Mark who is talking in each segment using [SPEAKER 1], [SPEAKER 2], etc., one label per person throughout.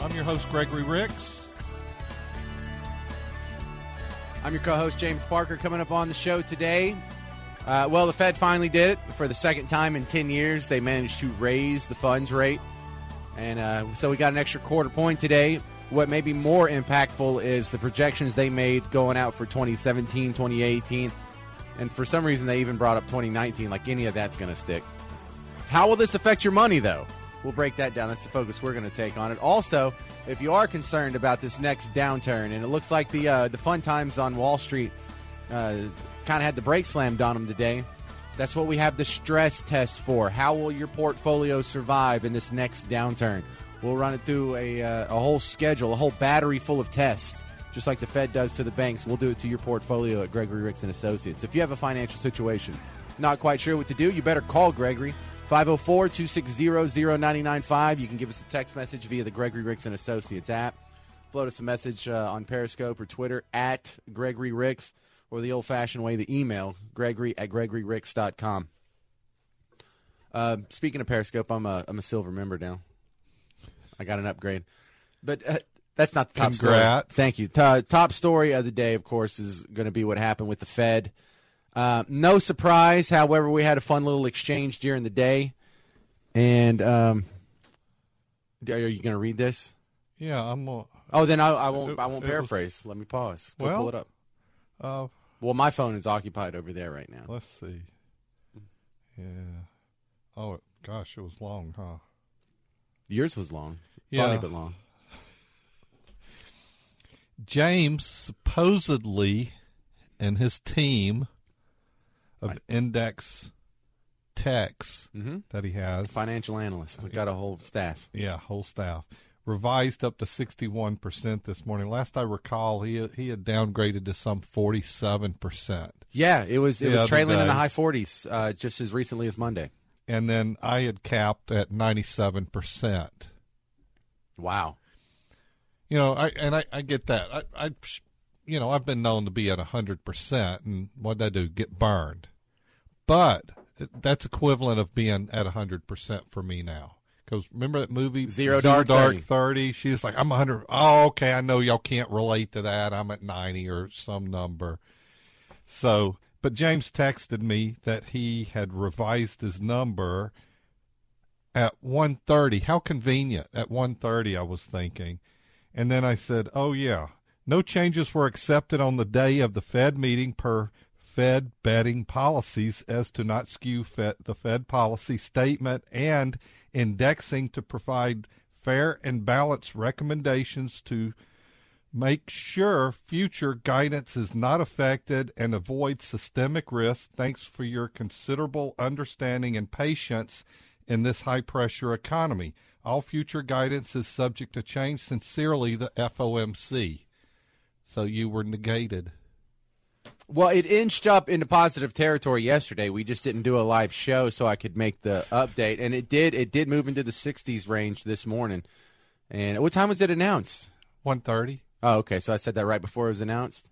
[SPEAKER 1] I'm your host, Gregory Ricks.
[SPEAKER 2] I'm your co-host James Parker. Coming up on the show today, uh, well, the Fed finally did it for the second time in 10 years. They managed to raise the funds rate, and uh, so we got an extra quarter point today. What may be more impactful is the projections they made going out for 2017, 2018, and for some reason they even brought up 2019. Like any of that's going to stick. How will this affect your money, though? We'll break that down. That's the focus we're going to take on it. Also, if you are concerned about this next downturn, and it looks like the uh, the fun times on Wall Street uh, kind of had the brake slammed on them today. That's what we have the stress test for. How will your portfolio survive in this next downturn? We'll run it through a, uh, a whole schedule, a whole battery full of tests, just like the Fed does to the banks. We'll do it to your portfolio at Gregory Ricks and Associates. If you have a financial situation, not quite sure what to do, you better call Gregory. 504 260 0995. You can give us a text message via the Gregory Ricks and Associates app. Float us a message uh, on Periscope or Twitter at Gregory Ricks or the old fashioned way, the email, gregory at gregoryricks.com. Uh, speaking of Periscope, I'm a, I'm a silver member now. I got an upgrade. But uh, that's not the top
[SPEAKER 1] Congrats.
[SPEAKER 2] story. Thank you. T- top story of the day, of course, is going to be what happened with the Fed. Uh, no surprise. However, we had a fun little exchange during the day. And um, are you going to read this?
[SPEAKER 1] Yeah, I'm. Uh,
[SPEAKER 2] Oh, then I, I won't.
[SPEAKER 1] It-
[SPEAKER 2] I won't
[SPEAKER 1] it was-
[SPEAKER 2] paraphrase. Let me pause. Go
[SPEAKER 1] Well-
[SPEAKER 2] pull it up.
[SPEAKER 1] uh,
[SPEAKER 2] Well, my phone is occupied over there right now.
[SPEAKER 1] let's see. Yeah. Oh, it, gosh, it was long, huh?
[SPEAKER 2] Yours was long.
[SPEAKER 1] Yeah.
[SPEAKER 2] Funny but long.
[SPEAKER 1] James supposedly and his team of index techs
[SPEAKER 2] Mm-hmm.
[SPEAKER 1] that he has,
[SPEAKER 2] Financial analyst. We've got a whole staff.
[SPEAKER 1] yeah, whole staff, revised up to 61% this morning. Last I recall, he he had downgraded to some 47%.
[SPEAKER 2] Yeah, it was it was trailing in the high 40s uh, just as recently as Monday.
[SPEAKER 1] And then I had capped at 97%.
[SPEAKER 2] Wow.
[SPEAKER 1] You know, I and I, I get that. I, I, you know, I've been known to be at hundred percent, and what did I do? Get burned. But that's equivalent of being at hundred percent for me now. Because remember that movie
[SPEAKER 2] Zero Dark
[SPEAKER 1] Dark
[SPEAKER 2] 30.
[SPEAKER 1] 30? She's like, I'm hundred. Oh, okay. I know y'all can't relate to that. I'm at ninety or some number. So, but James texted me that he had revised his number at 1:30. How convenient. At 1:30 I was thinking. And then I said, "Oh yeah, no changes were accepted on the day of the Fed meeting per Fed betting policies as to not skew Fed, the Fed policy statement and indexing to provide fair and balanced recommendations to make sure future guidance is not affected and avoid systemic risk. Thanks for your considerable understanding and patience in this high pressure economy. All future guidance is subject to change. Sincerely, the FOMC. So you were negated.
[SPEAKER 2] Well, it inched up into positive territory yesterday. We just didn't do a live show, so I could make the update, and it did. It did move into the 60s range this morning. And what time was it announced?
[SPEAKER 1] 130?
[SPEAKER 2] Oh, okay. So I said that right before it was announced.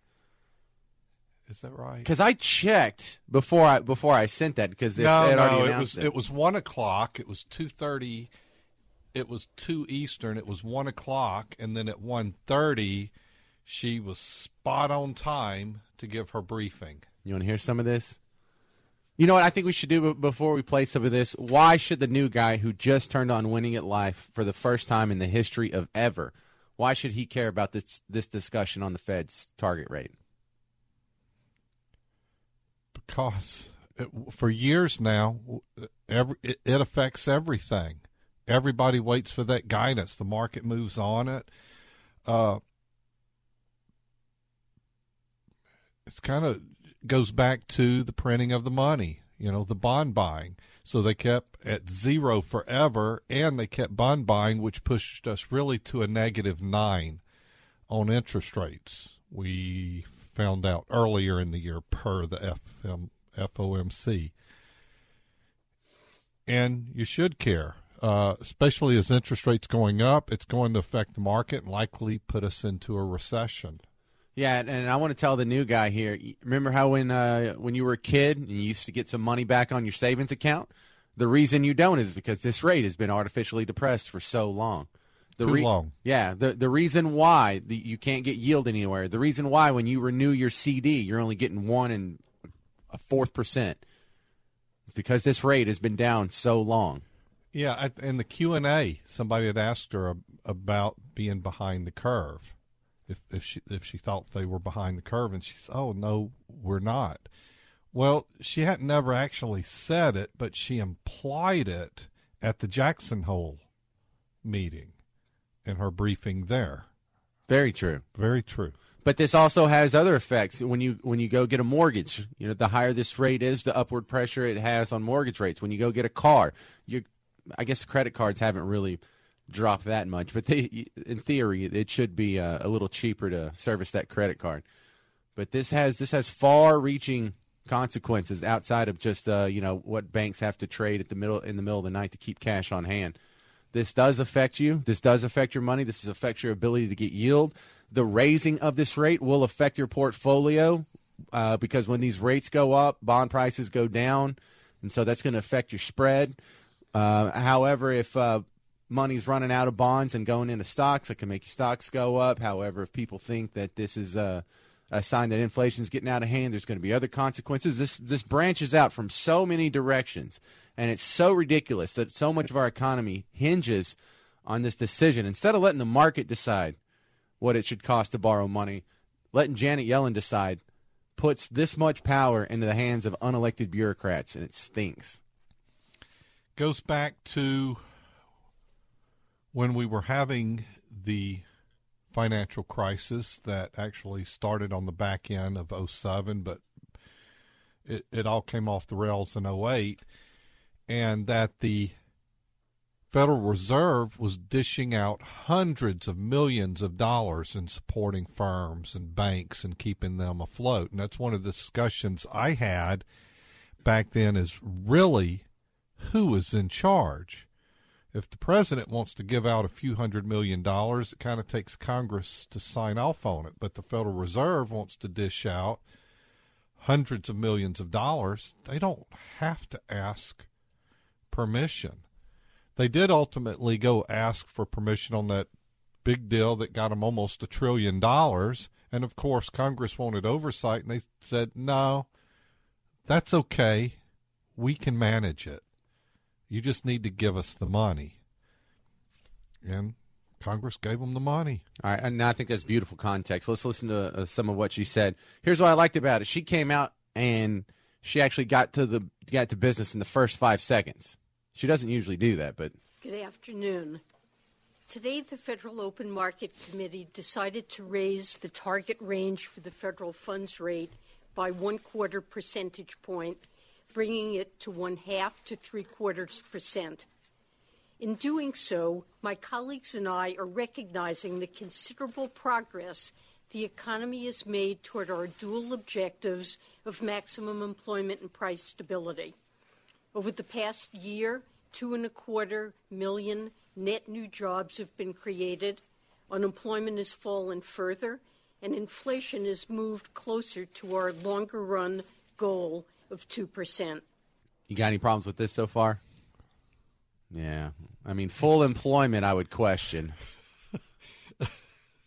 [SPEAKER 1] Is that right?
[SPEAKER 2] Because I checked before I before I sent that because it,
[SPEAKER 1] no,
[SPEAKER 2] it
[SPEAKER 1] no, it was it. was one o'clock. It was two thirty. It was two Eastern. It was one o'clock, and then at one thirty, she was spot on time to give her briefing.
[SPEAKER 2] You want to hear some of this? You know what I think we should do before we play some of this? Why should the new guy who just turned on Winning at Life for the first time in the history of ever, why should he care about this this discussion on the Fed's target rate?
[SPEAKER 1] because it, for years now, every, it, it affects everything. Everybody waits for that guidance. The market moves on it. Uh, it's kind of goes back to the printing of the money. you know, the bond buying. So they kept at zero forever, and they kept bond buying, which pushed us really to a negative nine on interest rates. We found out earlier in the year per the FM, FOMC. And you should care, uh, especially as interest rates going up. It's going to affect the market and likely put us into a recession.
[SPEAKER 2] Yeah, and I want to tell the new guy here. Remember how when uh, when you were a kid and you used to get some money back on your savings account? The reason you don't is because this rate has been artificially depressed for so long. The
[SPEAKER 1] Too long.
[SPEAKER 2] Yeah, the the reason why the, you can't get yield anywhere. The reason why when you renew your CD, you're only getting one and a fourth percent. It's because this rate has been down so long.
[SPEAKER 1] Yeah, in the Q and A, somebody had asked her about being behind the curve if if she if she thought they were behind the curve, and she said, "Oh no, we're not." Well, she had never actually said it, but she implied it at the Jackson Hole meeting in her briefing there.
[SPEAKER 2] Very true.
[SPEAKER 1] Very true.
[SPEAKER 2] But this also has other effects when you when you go get a mortgage. You know, the higher this rate is, the upward pressure it has on mortgage rates. When you go get a car, you I guess credit cards haven't really drop that much, but they, in theory, it should be uh, a little cheaper to service that credit card. But this has this has far-reaching consequences outside of just uh, you know what banks have to trade at the middle in the middle of the night to keep cash on hand. This does affect you. This does affect your money. This affects your ability to get yield. The raising of this rate will affect your portfolio uh, because when these rates go up, bond prices go down, and so that's going to affect your spread. Uh, however, if uh, money's running out of bonds and going into stocks. It can make your stocks go up. However, if people think that this is a, a sign that inflation is getting out of hand, there's going to be other consequences. This this branches out from so many directions, and it's so ridiculous that so much of our economy hinges on this decision. Instead of letting the market decide what it should cost to borrow money, letting Janet Yellen decide puts this much power into the hands of unelected bureaucrats, and it stinks.
[SPEAKER 1] Goes back to when we were having the financial crisis that actually started on the back end of 07, but it, it all came off the rails in 08, and that the Federal Reserve was dishing out hundreds of millions of dollars in supporting firms and banks and keeping them afloat. And that's one of the discussions I had back then is really who is in charge? If the president wants to give out a few hundred million dollars, it kind of takes Congress to sign off on it. But the Federal Reserve wants to dish out hundreds of millions of dollars. They don't have to ask permission. They did ultimately go ask for permission on that big deal that got them almost a trillion dollars. And of course, Congress wanted oversight, and they said, no, that's okay. We can manage it. You just need to give us the money. And Congress gave them the money.
[SPEAKER 2] All right, and I think that's beautiful context. Let's listen to uh, some of what she said. Here's what I liked about it. She came out and she actually got to the got to business in the first five seconds. She doesn't usually do that, but
[SPEAKER 3] good afternoon. Today, the Federal Open Market Committee decided to raise the target range for the federal funds rate by one quarter percentage point bringing it to one half to three quarters percent. In doing so, my colleagues and I are recognizing the considerable progress the economy has made toward our dual objectives of maximum employment and price stability. Over the past year, two and a quarter million net new jobs have been created, unemployment has fallen further, and inflation has moved closer to our longer run goal of 2%.
[SPEAKER 2] You got any problems with this so far? Yeah. I mean, full employment, I would question.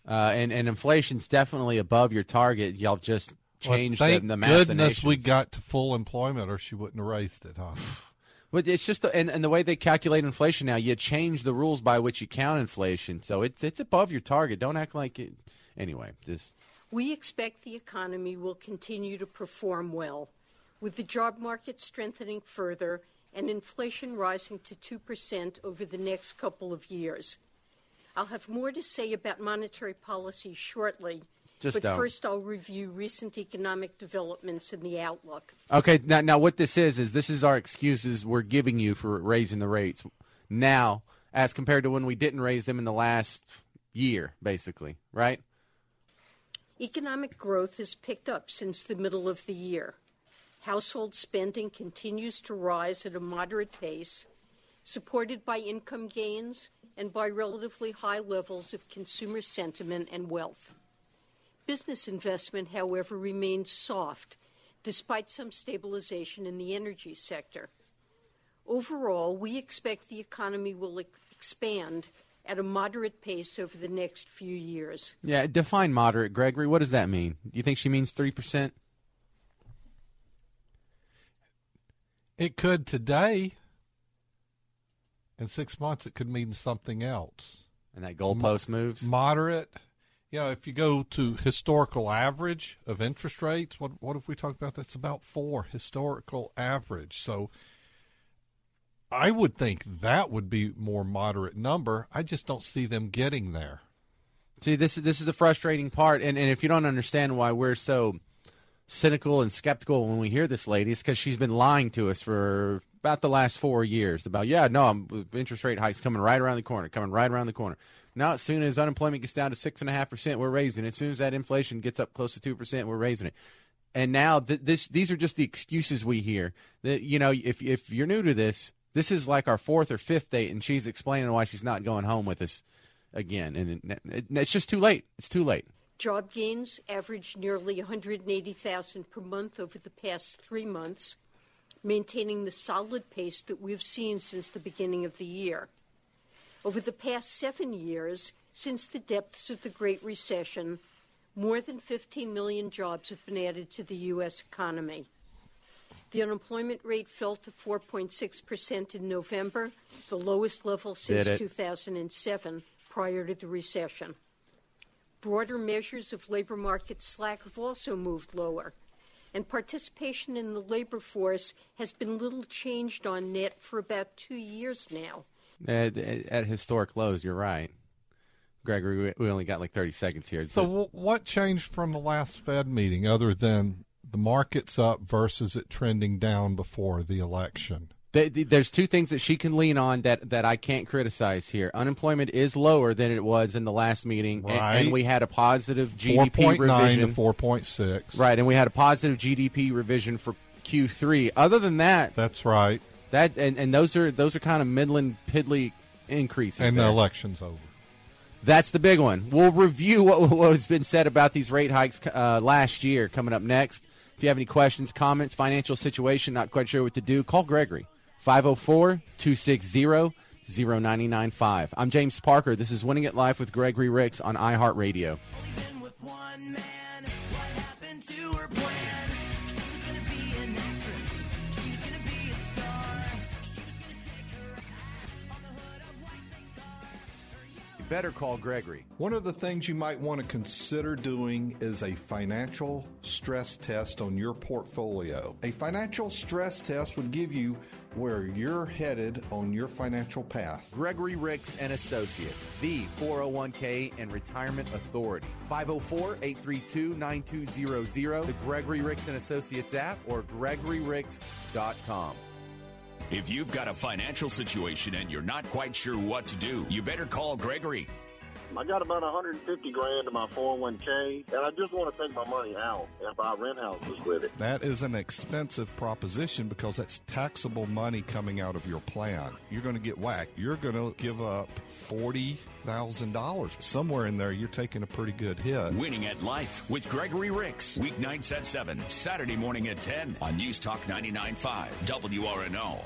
[SPEAKER 2] Uh, and, and inflation's definitely above your target. Y'all just changed
[SPEAKER 1] well,
[SPEAKER 2] the,
[SPEAKER 1] thank
[SPEAKER 2] the
[SPEAKER 1] goodness we got to full employment, or she wouldn't have raised it, huh?
[SPEAKER 2] But it's just the, and, and the way they calculate inflation now, you change the rules by which you count inflation, so it's it's above your target. Don't act like it. Anyway, just
[SPEAKER 3] we expect the economy will continue to perform well with the job market strengthening further and inflation rising to 2% over the next couple of years. I'll have more to say about monetary policy shortly,
[SPEAKER 2] Just
[SPEAKER 3] but
[SPEAKER 2] don't.
[SPEAKER 3] first, I'll review recent economic developments and the outlook.
[SPEAKER 2] Okay, now, now what this is is this is our excuses we're giving you for raising the rates now, as compared to when we didn't raise them in the last year, basically, right?
[SPEAKER 3] Economic growth has picked up since the middle of the year. Household spending continues to rise at a moderate pace, supported by income gains and by relatively high levels of consumer sentiment and wealth. Business investment, however, remains soft, despite some stabilization in the energy sector. Overall, we expect the economy will expand at a moderate pace over the next few years.
[SPEAKER 2] Yeah, define moderate, Gregory. What does that mean? Do you think she means 3%?
[SPEAKER 1] It could today. In six months, it could mean something else.
[SPEAKER 2] And that goalpost moves?
[SPEAKER 1] Moderate. You know, if you go to historical average of interest rates, what what have we talked about? That's about four historical average. So I would think that would be more moderate number. I just don't see them getting there.
[SPEAKER 2] See, this is this is the frustrating part, and, and if you don't understand why we're so cynical and skeptical when we hear this lady, it's because she's been lying to us for about the last four years about yeah, no, I'm, interest rate hikes coming right around the corner, coming right around the corner. Now, as soon as unemployment gets down to six and a half percent, we're raising it. As soon as that inflation gets up close to two percent, we're raising it. And now, th- this these are just the excuses we hear. That you know, if if you're new to this, this is like our fourth or fifth date, and she's explaining why she's not going home with us again, and it, it's just too late. It's too late.
[SPEAKER 3] Job gains averaged nearly 180,000 per month over the past three months, maintaining the solid pace that we've seen since the beginning of the year. Over the past seven years, since the depths of the Great Recession, more than 15 million jobs have been added to the U.S. economy. The unemployment rate fell to 4.6% in November, the lowest level since 2007, prior to the recession. Broader measures of labor market slack have also moved lower, and participation in the labor force has been little changed on net for about two years now.
[SPEAKER 2] At, at historic lows, you're right. Gregory, we- we only got like 30 seconds here.
[SPEAKER 1] So, w- what changed from the last Fed meeting other than the market's up versus it trending down before the election?
[SPEAKER 2] Th- th- There's two things that she can lean on that, that I can't criticize here. Unemployment is lower than it was in the last meeting,
[SPEAKER 1] Right.
[SPEAKER 2] and we had a positive GDP
[SPEAKER 1] point nine
[SPEAKER 2] revision.
[SPEAKER 1] to four point six.
[SPEAKER 2] Right, and we had a positive GDP revision for Q3. Other than that,
[SPEAKER 1] That's right.
[SPEAKER 2] that and, and those are those are kind of midland piddly increases.
[SPEAKER 1] And the election's over.
[SPEAKER 2] That's the big one. We'll review what, what has been said about these rate hikes uh, last year coming up next. If you have any questions, comments, financial situation, not quite sure what to do, call Gregory, 504 260 0995. I'm James Parker. This is Winning at Life with Gregory Ricks on iHeartRadio.
[SPEAKER 4] been with one man. What happened to her plan? She was gonna be an actress. She was gonna be a star. She was gonna take her hat on the hood of Whitesnake's car.
[SPEAKER 2] You better call Gregory.
[SPEAKER 5] One of the things you might want to consider doing is a financial stress test on your portfolio. A financial stress test would give you where you're headed on your financial path.
[SPEAKER 6] Gregory Ricks and Associates, the 401k and retirement authority. 504-832-9200, the Gregory Ricks and Associates app or gregoryricks.com.
[SPEAKER 7] If you've got a financial situation and you're not quite sure what to do, you better call Gregory.
[SPEAKER 8] I got about 150 grand in my 401k, and I just want to take my money out and buy rent houses with it.
[SPEAKER 5] That is an expensive proposition because that's taxable money coming out of your plan. You're going to get whacked. You're going to give up $40,000. Somewhere in there, you're taking a pretty good hit.
[SPEAKER 7] Winning at Life with Gregory Ricks. Weeknights at 7, Saturday morning at 10 on News Talk 99.5 WRNO.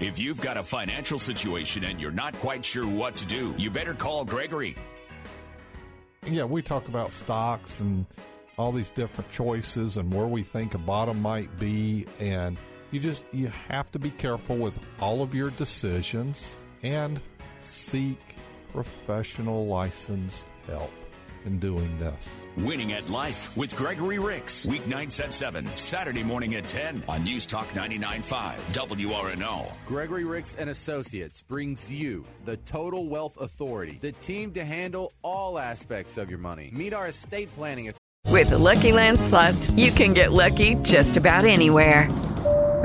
[SPEAKER 7] If you've got a financial situation and you're not quite sure what to do, you better call Gregory.
[SPEAKER 1] Yeah, we talk about stocks and all these different choices and where we think a bottom might be and you just you have to be careful with all of your decisions and seek professional licensed help. In doing this.
[SPEAKER 7] Winning at Life with Gregory Ricks. Weeknights at 7, Saturday morning at 10 on News Talk 99.5 WRNO.
[SPEAKER 6] Gregory Ricks and Associates brings you the Total Wealth Authority, the team to handle all aspects of your money. Meet our estate planning
[SPEAKER 9] With the Lucky Land slots, you can get lucky just about anywhere.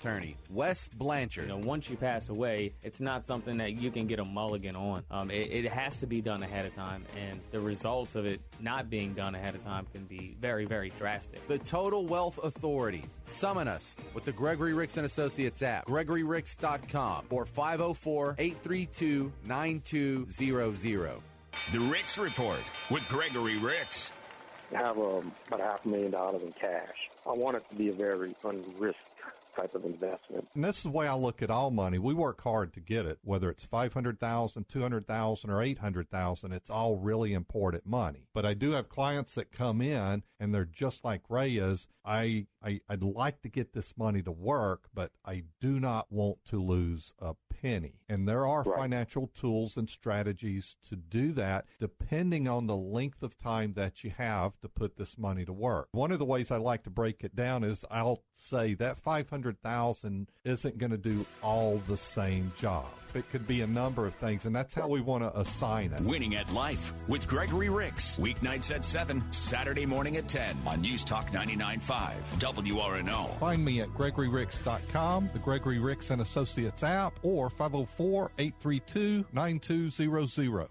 [SPEAKER 6] Attorney, Wes Blanchard.
[SPEAKER 10] You know, once you pass away, it's not something that you can get a mulligan on. Um, it, it has to be done ahead of time, and the results of it not being done ahead of time can be very, very drastic.
[SPEAKER 6] The Total Wealth Authority. Summon us with the Gregory Ricks and Associates app, gregoryricks.com, or 504 832 9200.
[SPEAKER 7] The Ricks Report with Gregory Ricks.
[SPEAKER 8] I have um, about a half a million dollars in cash. I want it to be a very unrisked type of investment.
[SPEAKER 1] And this is the way I look at all money. We work hard to get it, whether it's 500,000, 200,000 or 800,000, it's all really important money. But I do have clients that come in and they're just like Ray is. I, I I'd like to get this money to work, but I do not want to lose a penny. And there are financial tools and strategies to do that depending on the length of time that you have to put this money to work. One of the ways I like to break it down is I'll say that 500,000 isn't going to do all the same job. It could be a number of things and that's how we want to assign it.
[SPEAKER 7] Winning at Life with Gregory Ricks. Weeknights at 7, Saturday morning at 10 on News Talk 99.5 WRNO.
[SPEAKER 1] Find me at gregoryricks.com, the Gregory Ricks and Associates app, or 504 832 9200.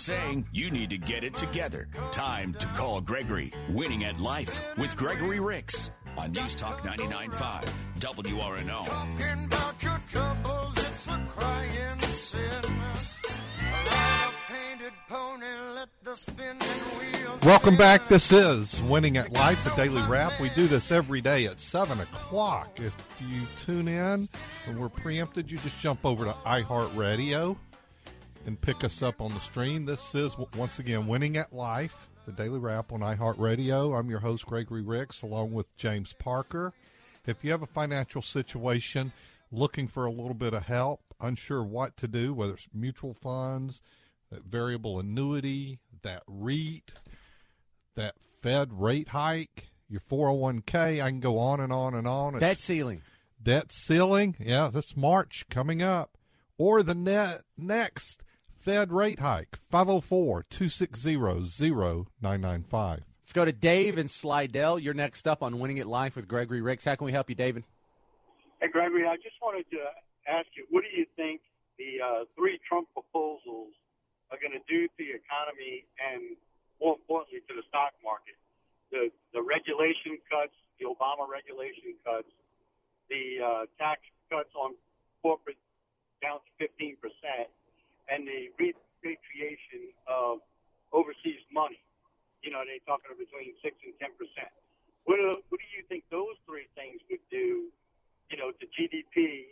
[SPEAKER 7] Saying you need to get it together. Time to call Gregory. Winning at Life with Gregory Ricks on News Talk 99.5 WRNO.
[SPEAKER 4] Talking about your troubles, it's a crying sin. Ride a painted pony, let the spinning wheels
[SPEAKER 1] Welcome back. This is Winning at Life, the Daily Wrap. We do this every day at 7 o'clock. If you tune in and we're preempted, you just jump over to iHeartRadio and pick us up on the stream. This is, once again, Winning at Life, the Daily Wrap on iHeartRadio. I'm your host, Gregory Ricks, along with James Parker. If you have a financial situation looking for a little bit of help, unsure what to do, whether it's mutual funds, that variable annuity, that REIT, that Fed rate hike, your 401k, I can go on and on and on.
[SPEAKER 2] Debt ceiling.
[SPEAKER 1] Debt ceiling, yeah, this March coming up. Or the net next Fed rate hike, 504 260 0995.
[SPEAKER 2] Let's go to Dave and Slidell. You're next up on Winning at Life with Gregory Ricks. How can we help you, David?
[SPEAKER 11] Hey, Gregory, I just wanted to ask you, what do you think the uh, three Trump proposals are going to do to the economy and, more importantly, to the stock market? The the regulation cuts, the Obama regulation cuts, the uh, tax cuts on corporate down to 15 percent, and the repatriation of overseas money. You know, they're talking between six and 10 percent. What do, what do you think those three things would do you know, to GDP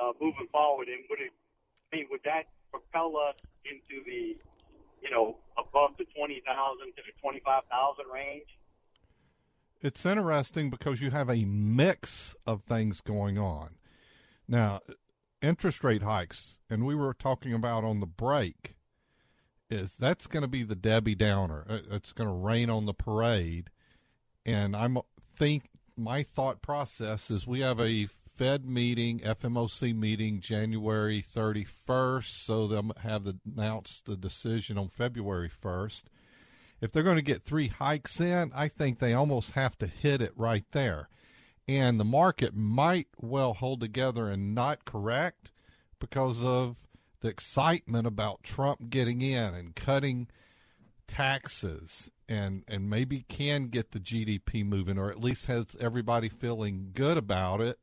[SPEAKER 11] uh, moving forward, and would it, mean, would that propel us into the, you know, above the twenty thousand to the twenty-five thousand range?
[SPEAKER 1] It's interesting because you have a mix of things going on. Now, interest rate hikes, and we were talking about on the break, is that's going to be the Debbie Downer. Uh, it's going to rain on the parade, and I'm uh, think my thought process is we have a Fed meeting, FMOC meeting, January 31st, so they'll have the, announced the decision on February 1st. If they're going to get three hikes in, I think they almost have to hit it right there. And the market might well hold together and not correct because of the excitement about Trump getting in and cutting taxes and and maybe can get the GDP moving or at least has everybody feeling good about it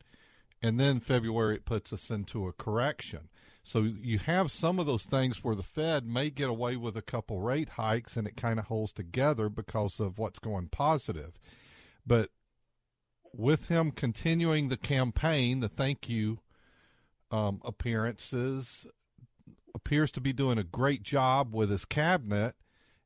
[SPEAKER 1] and then February it puts us into a correction. So you have some of those things where the Fed may get away with a couple rate hikes and it kind of holds together because of what's going positive. But with him continuing the campaign, the thank you um, appearances, appears to be doing a great job with his cabinet.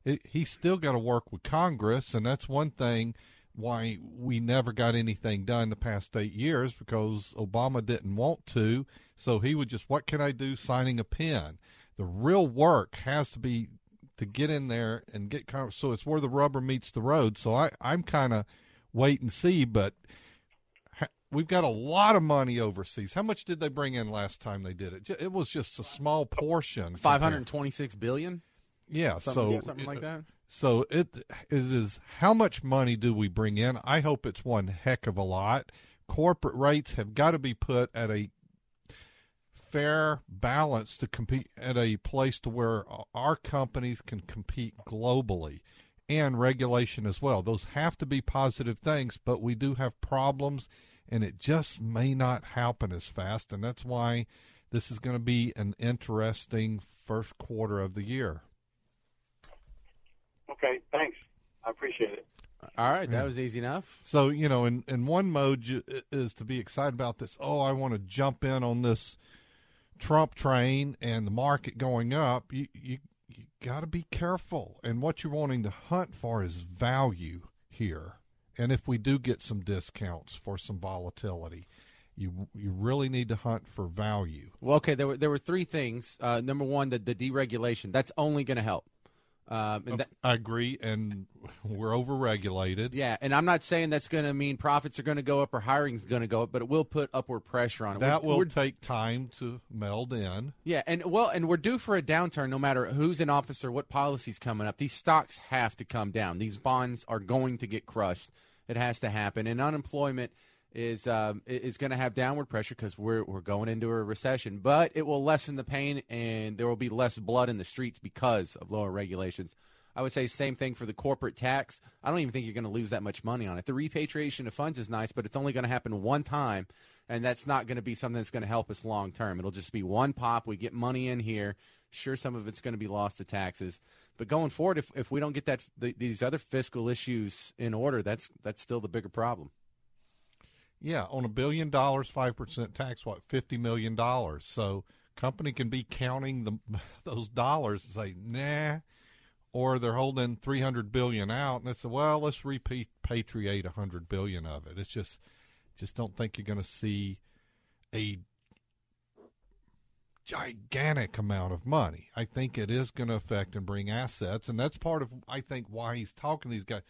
[SPEAKER 1] It, he's still got to work with Congress, and that's one thing why we never got anything done the past eight years because Obama didn't want to. So he would just, what can I do? Signing a pen. The real work has to be to get in there and get Congress. So it's where the rubber meets the road. So I, I'm kind of wait and see, but we've got a lot of money overseas. How much did they bring in last time they did it? It was just a small portion.
[SPEAKER 2] Five hundred twenty-six billion.
[SPEAKER 1] Yeah,
[SPEAKER 2] Something-
[SPEAKER 1] so
[SPEAKER 2] something like that?
[SPEAKER 1] So it it is how much money do we bring in? I hope it's one heck of a lot. Corporate rates have got to be put at a fair balance to compete at a place to where our companies can compete globally and regulation as well. Those have to be positive things, but we do have problems and it just may not happen as fast and that's why this is going to be an interesting first quarter of the year.
[SPEAKER 11] Okay, thanks. I appreciate it.
[SPEAKER 2] All right, that
[SPEAKER 1] Yeah.
[SPEAKER 2] was easy enough.
[SPEAKER 1] So you know, in in one mode you, is to be excited about this. Oh, I want to jump in on this Trump train and the market going up. You you you got to be careful. And what you're wanting to hunt for is value here. And if we do get some discounts for some volatility, you you really need to hunt for value.
[SPEAKER 2] Well, okay, there were there were three things. Uh, number one, the, the deregulation. That's only going to help. Um, and that,
[SPEAKER 1] I agree, and we're overregulated.
[SPEAKER 2] yeah, and I'm not saying that's going to mean profits are going to go up or hiring's going to go up, but it will put upward pressure on it.
[SPEAKER 1] That
[SPEAKER 2] We're-
[SPEAKER 1] will
[SPEAKER 2] we're-
[SPEAKER 1] take time to meld in.
[SPEAKER 2] Yeah, and well, and we're due for a downturn. No matter who's in office or what policy's coming up, these stocks have to come down. These bonds are going to get crushed. It has to happen, and unemployment is um, is going to have downward pressure because we're we're going into a recession. But it will lessen the pain, and there will be less blood in the streets because of lower regulations. I would say same thing for the corporate tax. I don't even think you're going to lose that much money on it. The repatriation of funds is nice, but it's only going to happen one time, and that's not going to be something that's going to help us long term. It'll just be one pop. We get money in here. Sure, some of it's going to be lost to taxes, but going forward, if if we don't get that the, these other fiscal issues in order, that's that's still the bigger problem.
[SPEAKER 1] Yeah, on a billion dollars, five percent tax, what fifty million dollars. So company can be counting the those dollars and say, nah, or they're holding three hundred billion out, and they say, well, let's repatriate a hundred billion of it. It's just, just don't think you're going to see a gigantic amount of money. I think it is going to affect and bring assets, and that's part of I think why he's talking to these guys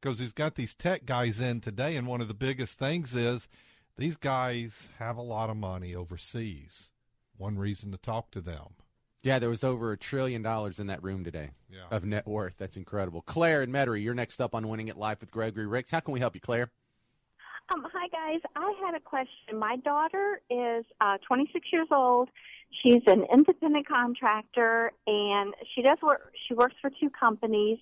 [SPEAKER 1] because he's got these tech guys in today, and one of the biggest things is these guys have a lot of money overseas. One reason to talk to them.
[SPEAKER 2] Yeah, there was over a trillion dollars in that room today
[SPEAKER 1] Yeah.
[SPEAKER 2] of net worth. That's incredible. Claire and Metairie, you're next up on Winning It Live with Gregory Ricks. How can we help you, Claire?
[SPEAKER 12] Um, hi guys, I had a question. My daughter is uh, 26 years old. She's an independent contractor, and she does work. She works for two companies,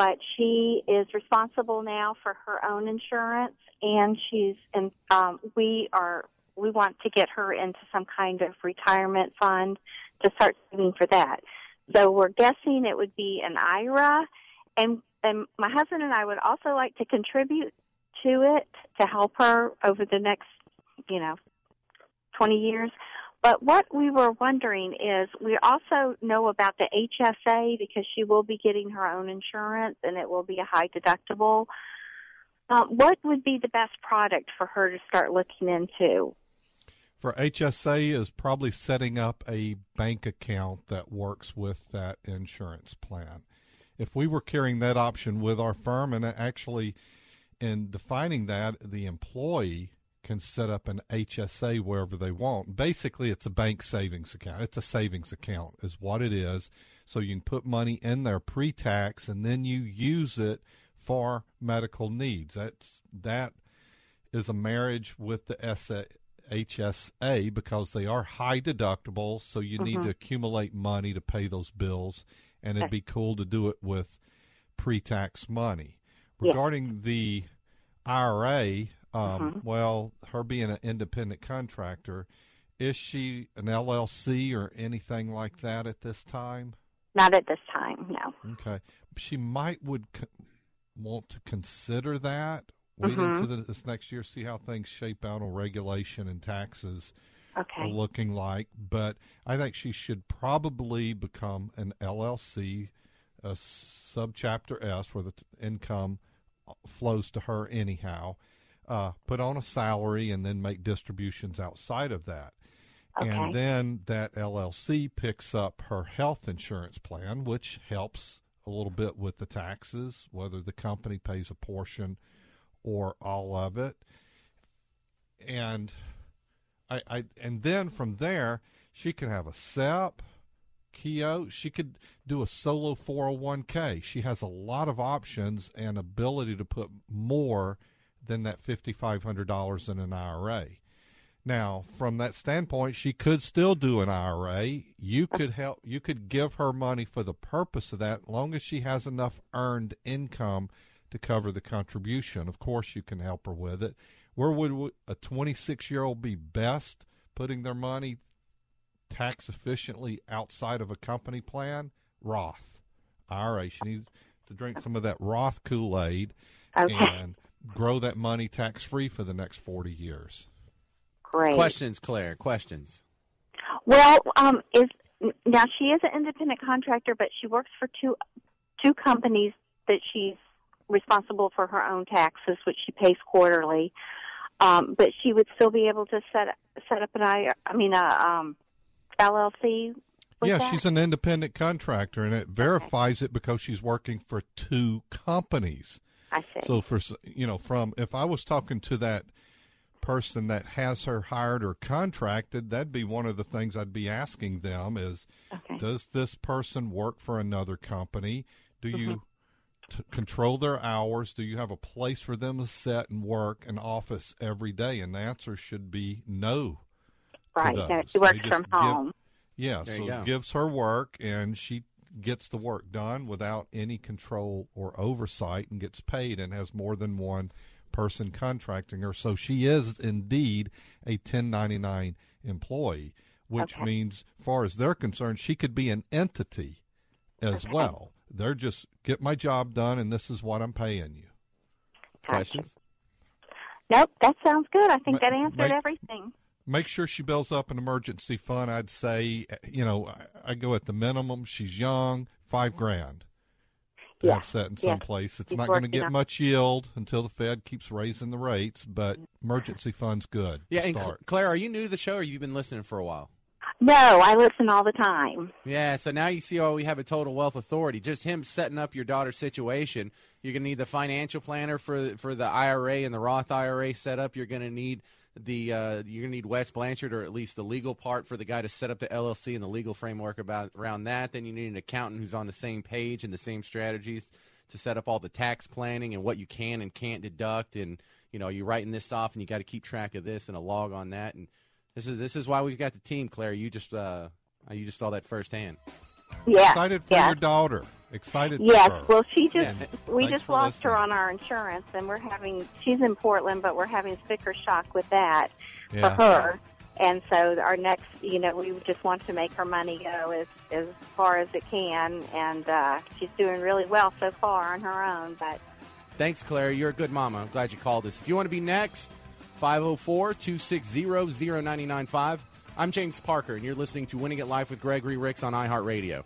[SPEAKER 12] but she is responsible now for her own insurance, and she's and um, we are we want to get her into some kind of retirement fund to start saving for that. So we're guessing it would be an IRA, and and my husband and I would also like to contribute to it to help her over the next, you know, 20 years. But what we were wondering is we also know about the HSA because she will be getting her own insurance and it will be a high deductible. Um, what would be the best product for her to start looking into?
[SPEAKER 1] For HSA is probably setting up a bank account that works with that insurance plan. If we were carrying that option with our firm and actually in defining that, the employee can set up an HSA wherever they want. Basically, it's a bank savings account. It's a savings account, is what it is. So you can put money in there pre-tax, and then you use it for medical needs. That's that is a marriage with the SA, HSA because they are high deductibles. So you need
[SPEAKER 13] Mhm.
[SPEAKER 1] to accumulate money to pay those bills, and it'd be cool to do it with pre-tax money.
[SPEAKER 13] Yeah.
[SPEAKER 1] Regarding the IRA, um,
[SPEAKER 13] Mhm.
[SPEAKER 1] well, her being an independent contractor, Is she an LLC or anything like that at this time?
[SPEAKER 12] Not at this time, no.
[SPEAKER 1] Okay. She might would co- want to consider that. Wait
[SPEAKER 12] Mhm.
[SPEAKER 1] into this next year, see how things shape out on regulation and taxes
[SPEAKER 12] Okay.
[SPEAKER 1] are looking like. But I think she should probably become an LLC, a subchapter S, where the t- income flows to her anyhow. Uh, put on a salary and then make distributions outside of that.
[SPEAKER 12] Okay.
[SPEAKER 1] And then that LLC picks up her health insurance plan, which helps a little bit with the taxes, whether the company pays a portion or all of it. And I, I and then from there she could have a SEP, Keogh. She could do a solo 401k. She has a lot of options and ability to put more than that $5,500 in an IRA. Now, from that standpoint, she could still do an IRA. You uh-huh. could help. You could give her money for the purpose of that, as long as she has enough earned income to cover the contribution. Of course, you can help her with it. Where would a 26 year old be best putting their money tax efficiently outside of a company plan? Roth IRA. She needs to drink some of that Roth Kool Aid
[SPEAKER 12] Okay.
[SPEAKER 1] and grow that money tax free for the next 40 years.
[SPEAKER 12] Great.
[SPEAKER 2] Questions, Claire. Questions.
[SPEAKER 12] Well, um, is now she is an independent contractor, but she works for two two companies that she's responsible for her own taxes, which she pays quarterly. Um, but she would still be able to set set up an I I mean a um, LLC.
[SPEAKER 1] yeah,
[SPEAKER 12] that?
[SPEAKER 1] she's an independent contractor, and it verifies it because she's working for two companies.
[SPEAKER 12] I see.
[SPEAKER 1] So for you know, from if I was talking to that person that has her hired or contracted, that'd be one of the things I'd be asking them is, does this person work for another company? Do you mm-hmm. t- control their hours? Do you have a place for them to sit and work an office every day? And the answer should be no.
[SPEAKER 12] Right, no, she works
[SPEAKER 1] They just
[SPEAKER 12] from
[SPEAKER 1] give-
[SPEAKER 12] home.
[SPEAKER 1] yeah,
[SPEAKER 2] There
[SPEAKER 1] so
[SPEAKER 2] you go.
[SPEAKER 1] it gives her work and she gets the work done without any control or oversight and gets paid and has more than one person contracting her. So she is indeed a 1099 employee, which
[SPEAKER 12] Okay.
[SPEAKER 1] means, far as they're concerned, she could be an entity as well. They're just get my job done and this is what I'm paying you.
[SPEAKER 2] Questions?
[SPEAKER 12] Nope, that sounds good. I think
[SPEAKER 1] Ma-
[SPEAKER 12] that answered
[SPEAKER 1] make-
[SPEAKER 12] everything.
[SPEAKER 1] Make sure she builds up an emergency fund. I'd say, you know, I, I go at the minimum. She's young, five grand to
[SPEAKER 12] Yeah,
[SPEAKER 1] have set in
[SPEAKER 12] yeah.
[SPEAKER 1] some place. It's
[SPEAKER 12] She's
[SPEAKER 1] not going to
[SPEAKER 12] working
[SPEAKER 1] get
[SPEAKER 12] on-
[SPEAKER 1] much yield until the Fed keeps raising the rates, but emergency fund's good.
[SPEAKER 2] Yeah,
[SPEAKER 1] to
[SPEAKER 2] and Cl-
[SPEAKER 1] start.
[SPEAKER 2] Claire, are you new to the show or you've been listening for a while?
[SPEAKER 12] No, I listen all the time.
[SPEAKER 2] Yeah, so now you see why we have a total wealth authority. Just him setting up your daughter's situation. You're going to need the financial planner for for the IRA and the Roth IRA set up. You're going to need the uh, you're going to need Wes Blanchard or at least the legal part for the guy to set up the LLC and the legal framework about around that. Then you need an accountant who's on the same page and the same strategies to set up all the tax planning and what you can and can't deduct and you know you're writing this off and you got to keep track of this and a log on that and this is this is why we've got the team Claire you just uh you just saw that firsthand
[SPEAKER 12] Yeah.
[SPEAKER 1] Excited for
[SPEAKER 12] yeah.
[SPEAKER 1] your daughter. Excited
[SPEAKER 12] Yes,
[SPEAKER 1] for her.
[SPEAKER 12] well, she just
[SPEAKER 1] Yeah.
[SPEAKER 12] we
[SPEAKER 1] Thanks
[SPEAKER 12] just
[SPEAKER 1] for
[SPEAKER 12] lost her on our insurance, and we're having. She's in Portland, but we're having sticker shock with that
[SPEAKER 1] Yeah.
[SPEAKER 12] for her. And so our next, you know, we just want to make her money go as as far as it can, and uh, she's doing really well so far on her own. But
[SPEAKER 2] Thanks, Claire. You're a good mama. I'm glad you called us. If you want to be next, 504 260 0995. I'm James Parker, and you're listening to Winning at Life with Gregory Ricks on iHeartRadio.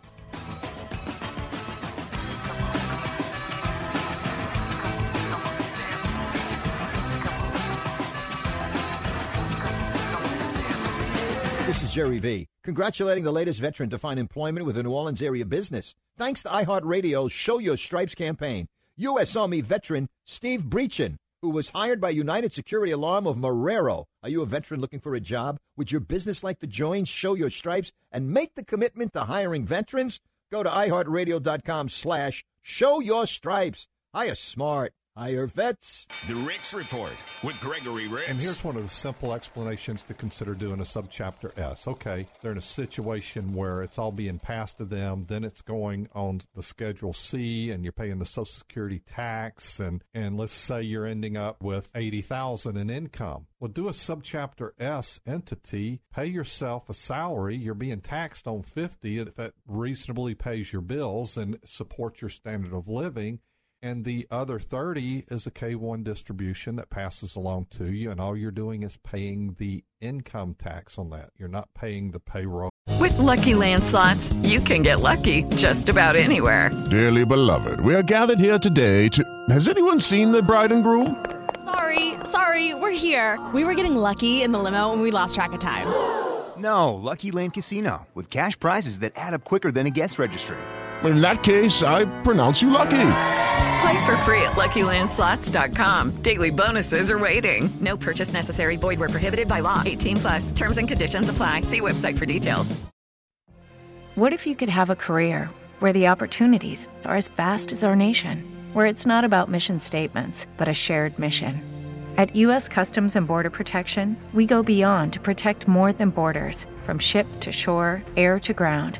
[SPEAKER 13] This is Jerry V. Congratulating the latest veteran to find employment with a New Orleans area business. Thanks to iHeartRadio's Show Your Stripes campaign, U.S. Army veteran Steve Breachin, who was hired by United Security Alarm of Marrero. Are you a veteran looking for a job? Would your business like to join Show Your Stripes and make the commitment to hiring veterans? Go to iHeartRadio.com slash Show Your Stripes. Hire smart. Hire vets.
[SPEAKER 7] The Ricks Report with Gregory Ricks.
[SPEAKER 1] And here's one of the simple explanations to consider doing a subchapter S. Okay, they're in a situation where it's all being passed to them, then it's going on the Schedule C, and you're paying the Social Security tax, and and let's say you're ending up with eighty thousand in income. Well, do a subchapter S entity, pay yourself a salary. You're being taxed on fifty if that reasonably pays your bills and supports your standard of living and the other 30 is a K1 distribution that passes along to you, and all you're doing is paying the income tax on that. You're not paying the payroll.
[SPEAKER 9] With Lucky Land slots, you can get lucky just about anywhere.
[SPEAKER 14] Dearly beloved, we are gathered here today to. Has anyone seen the bride and groom?
[SPEAKER 15] Sorry, sorry, we're here. We were getting lucky in the limo and we lost track of time.
[SPEAKER 16] No, Lucky Land Casino, with cash prizes that add up quicker than a guest registry.
[SPEAKER 14] In that case, I pronounce you lucky.
[SPEAKER 9] Play for free at LuckyLandSlots.com. Daily bonuses are waiting. No purchase necessary. Void where prohibited by law. 18 plus. Terms and conditions apply. See website for details.
[SPEAKER 17] What if you could have a career where the opportunities are as vast as our nation, where it's not about mission statements, but a shared mission? At U.S. Customs and Border Protection, we go beyond to protect more than borders from ship to shore, air to ground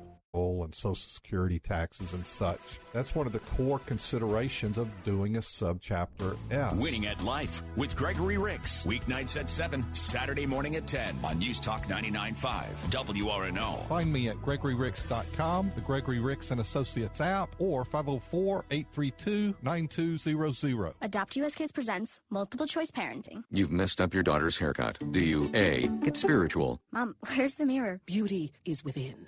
[SPEAKER 1] And Social Security taxes and such. That's one of the core considerations of doing a subchapter S.
[SPEAKER 7] Winning at Life with Gregory Ricks. Weeknights at 7, Saturday morning at 10 on News Talk 99.5 WRNO.
[SPEAKER 1] Find me at gregoryricks.com, the Gregory Ricks and Associates app, or 504-832-9200.
[SPEAKER 18] Adopt US Kids presents multiple choice parenting.
[SPEAKER 19] You've messed up your daughter's haircut. Do you A. Get spiritual?
[SPEAKER 18] Mom, where's the mirror?
[SPEAKER 20] Beauty is within.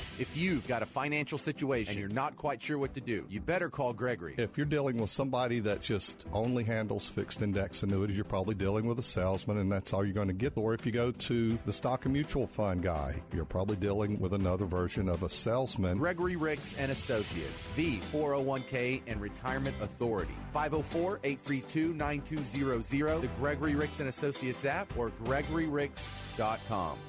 [SPEAKER 6] If you've got a financial situation and you're not quite sure what to do, you better call Gregory.
[SPEAKER 5] If you're dealing with somebody that just only handles fixed index annuities, you're probably dealing with a salesman, and that's all you're going to get. Or if you go to the stock and mutual fund guy, you're probably dealing with another version of a salesman.
[SPEAKER 6] Gregory Ricks and Associates, the 401k and retirement authority. 504-832-9200, the Gregory Ricks and Associates app, or gregoryricks.com.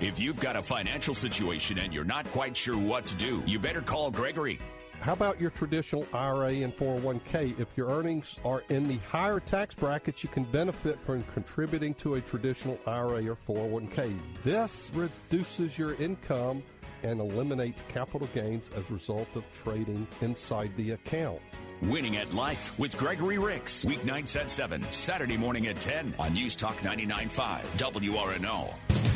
[SPEAKER 7] If you've got a financial situation and you're not quite sure what to do, you better call Gregory.
[SPEAKER 21] How about your traditional IRA and 401k? If your earnings are in the higher tax brackets, you can benefit from contributing to a traditional IRA or 401k. This reduces your income and eliminates capital gains as a result of trading inside the account.
[SPEAKER 7] Winning at Life with Gregory Ricks. Weeknights at 7, Saturday morning at 10 on News Talk 99.5 WRNO.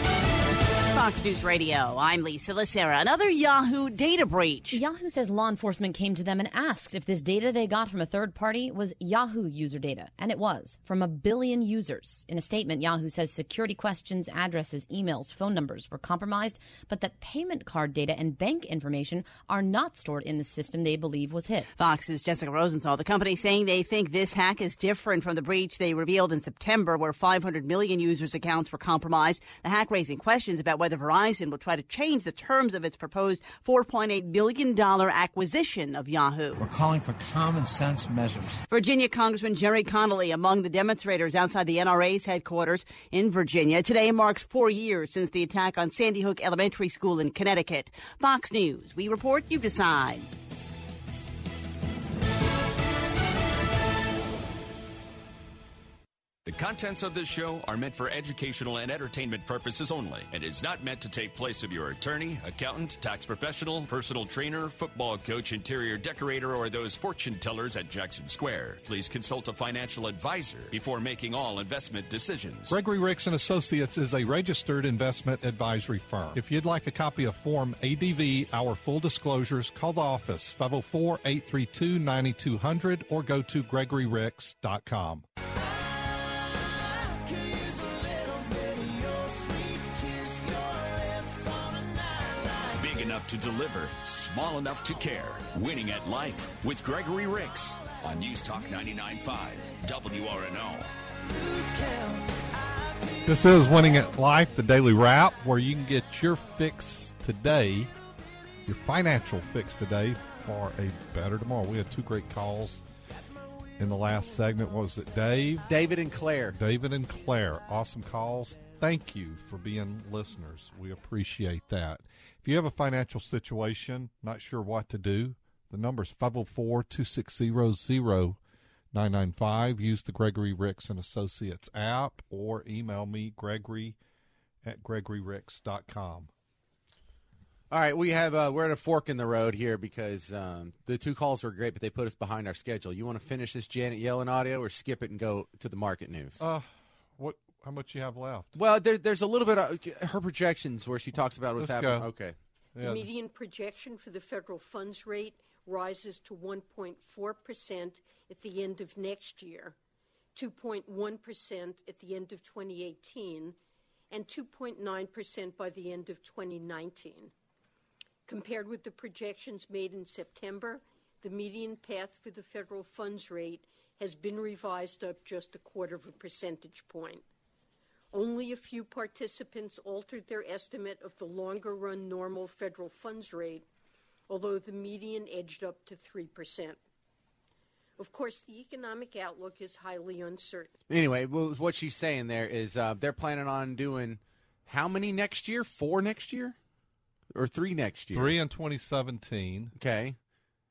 [SPEAKER 22] Fox News Radio. I'm Lisa Lacera. Another Yahoo data breach.
[SPEAKER 23] Yahoo says law enforcement came to them and asked if this data they got from a third party was Yahoo user data. And it was, from a billion users. In a statement, Yahoo says security questions, addresses, emails, phone numbers were compromised, but that payment card data and bank information are not stored in the system they believe was hit.
[SPEAKER 22] Fox's Jessica Rosenthal, the company saying they think this hack is different from the breach they revealed in September, where 500 million users' accounts were compromised. The hack raising questions about whether Verizon will try to change the terms of its proposed $4.8 billion acquisition of Yahoo.
[SPEAKER 24] We're calling for common sense measures.
[SPEAKER 22] Virginia Congressman Gerry Connolly among the demonstrators outside the NRA's headquarters in Virginia. Today marks four years since the attack on Sandy Hook Elementary School in Connecticut. Fox News, we report, you decide.
[SPEAKER 25] The contents of this show are meant for educational and entertainment purposes only and is not meant to take place of your attorney, accountant, tax professional, personal trainer, football coach, interior decorator, or those fortune tellers at Jackson Square. Please consult a financial advisor before making all investment decisions.
[SPEAKER 1] Gregory Ricks and Associates is a registered investment advisory firm. If you'd like a copy of Form ADV, our full disclosures, call the office 504-832-9200 or go to gregoryricks.com.
[SPEAKER 7] to deliver, small enough to care. Winning at life with Gregory Ricks on News Talk 99.5 WRNO.
[SPEAKER 1] This is Winning at Life, the daily wrap, where you can get your fix today, your financial fix today for a better tomorrow. We had two great calls in the last segment. Was it, Dave?
[SPEAKER 2] David and Claire.
[SPEAKER 1] David and Claire. Awesome calls. Thank you for being listeners. We appreciate that. If you have a financial situation, not sure what to do, the number is 504 260 995. Use the Gregory Ricks and Associates app or email me, gregory at gregoryricks.com.
[SPEAKER 2] All right, we have uh, we're at a fork in the road here because um, the two calls were great, but they put us behind our schedule. You want to finish this Janet Yellen audio or skip it and go to the market news?
[SPEAKER 1] Uh, what? How much you have left?
[SPEAKER 2] Well, there, there's a little bit of uh, her projections where she talks about what's
[SPEAKER 1] Let's
[SPEAKER 2] happening.
[SPEAKER 1] go.
[SPEAKER 2] Okay.
[SPEAKER 1] Yeah.
[SPEAKER 20] The median projection for the federal funds rate rises to 1.4% at the end of next year, 2.1% at the end of 2018, and 2.9% by the end of 2019. Compared with the projections made in September, the median path for the federal funds rate has been revised up just a quarter of a percentage point. Only a few participants altered their estimate of the longer run normal federal funds rate, although the median edged up to 3%. Of course, the economic outlook is highly uncertain.
[SPEAKER 2] Anyway, well, what she's saying there is uh, they're planning on doing how many next year? Four next year, or three next year?
[SPEAKER 1] Three in 2017.
[SPEAKER 2] Okay,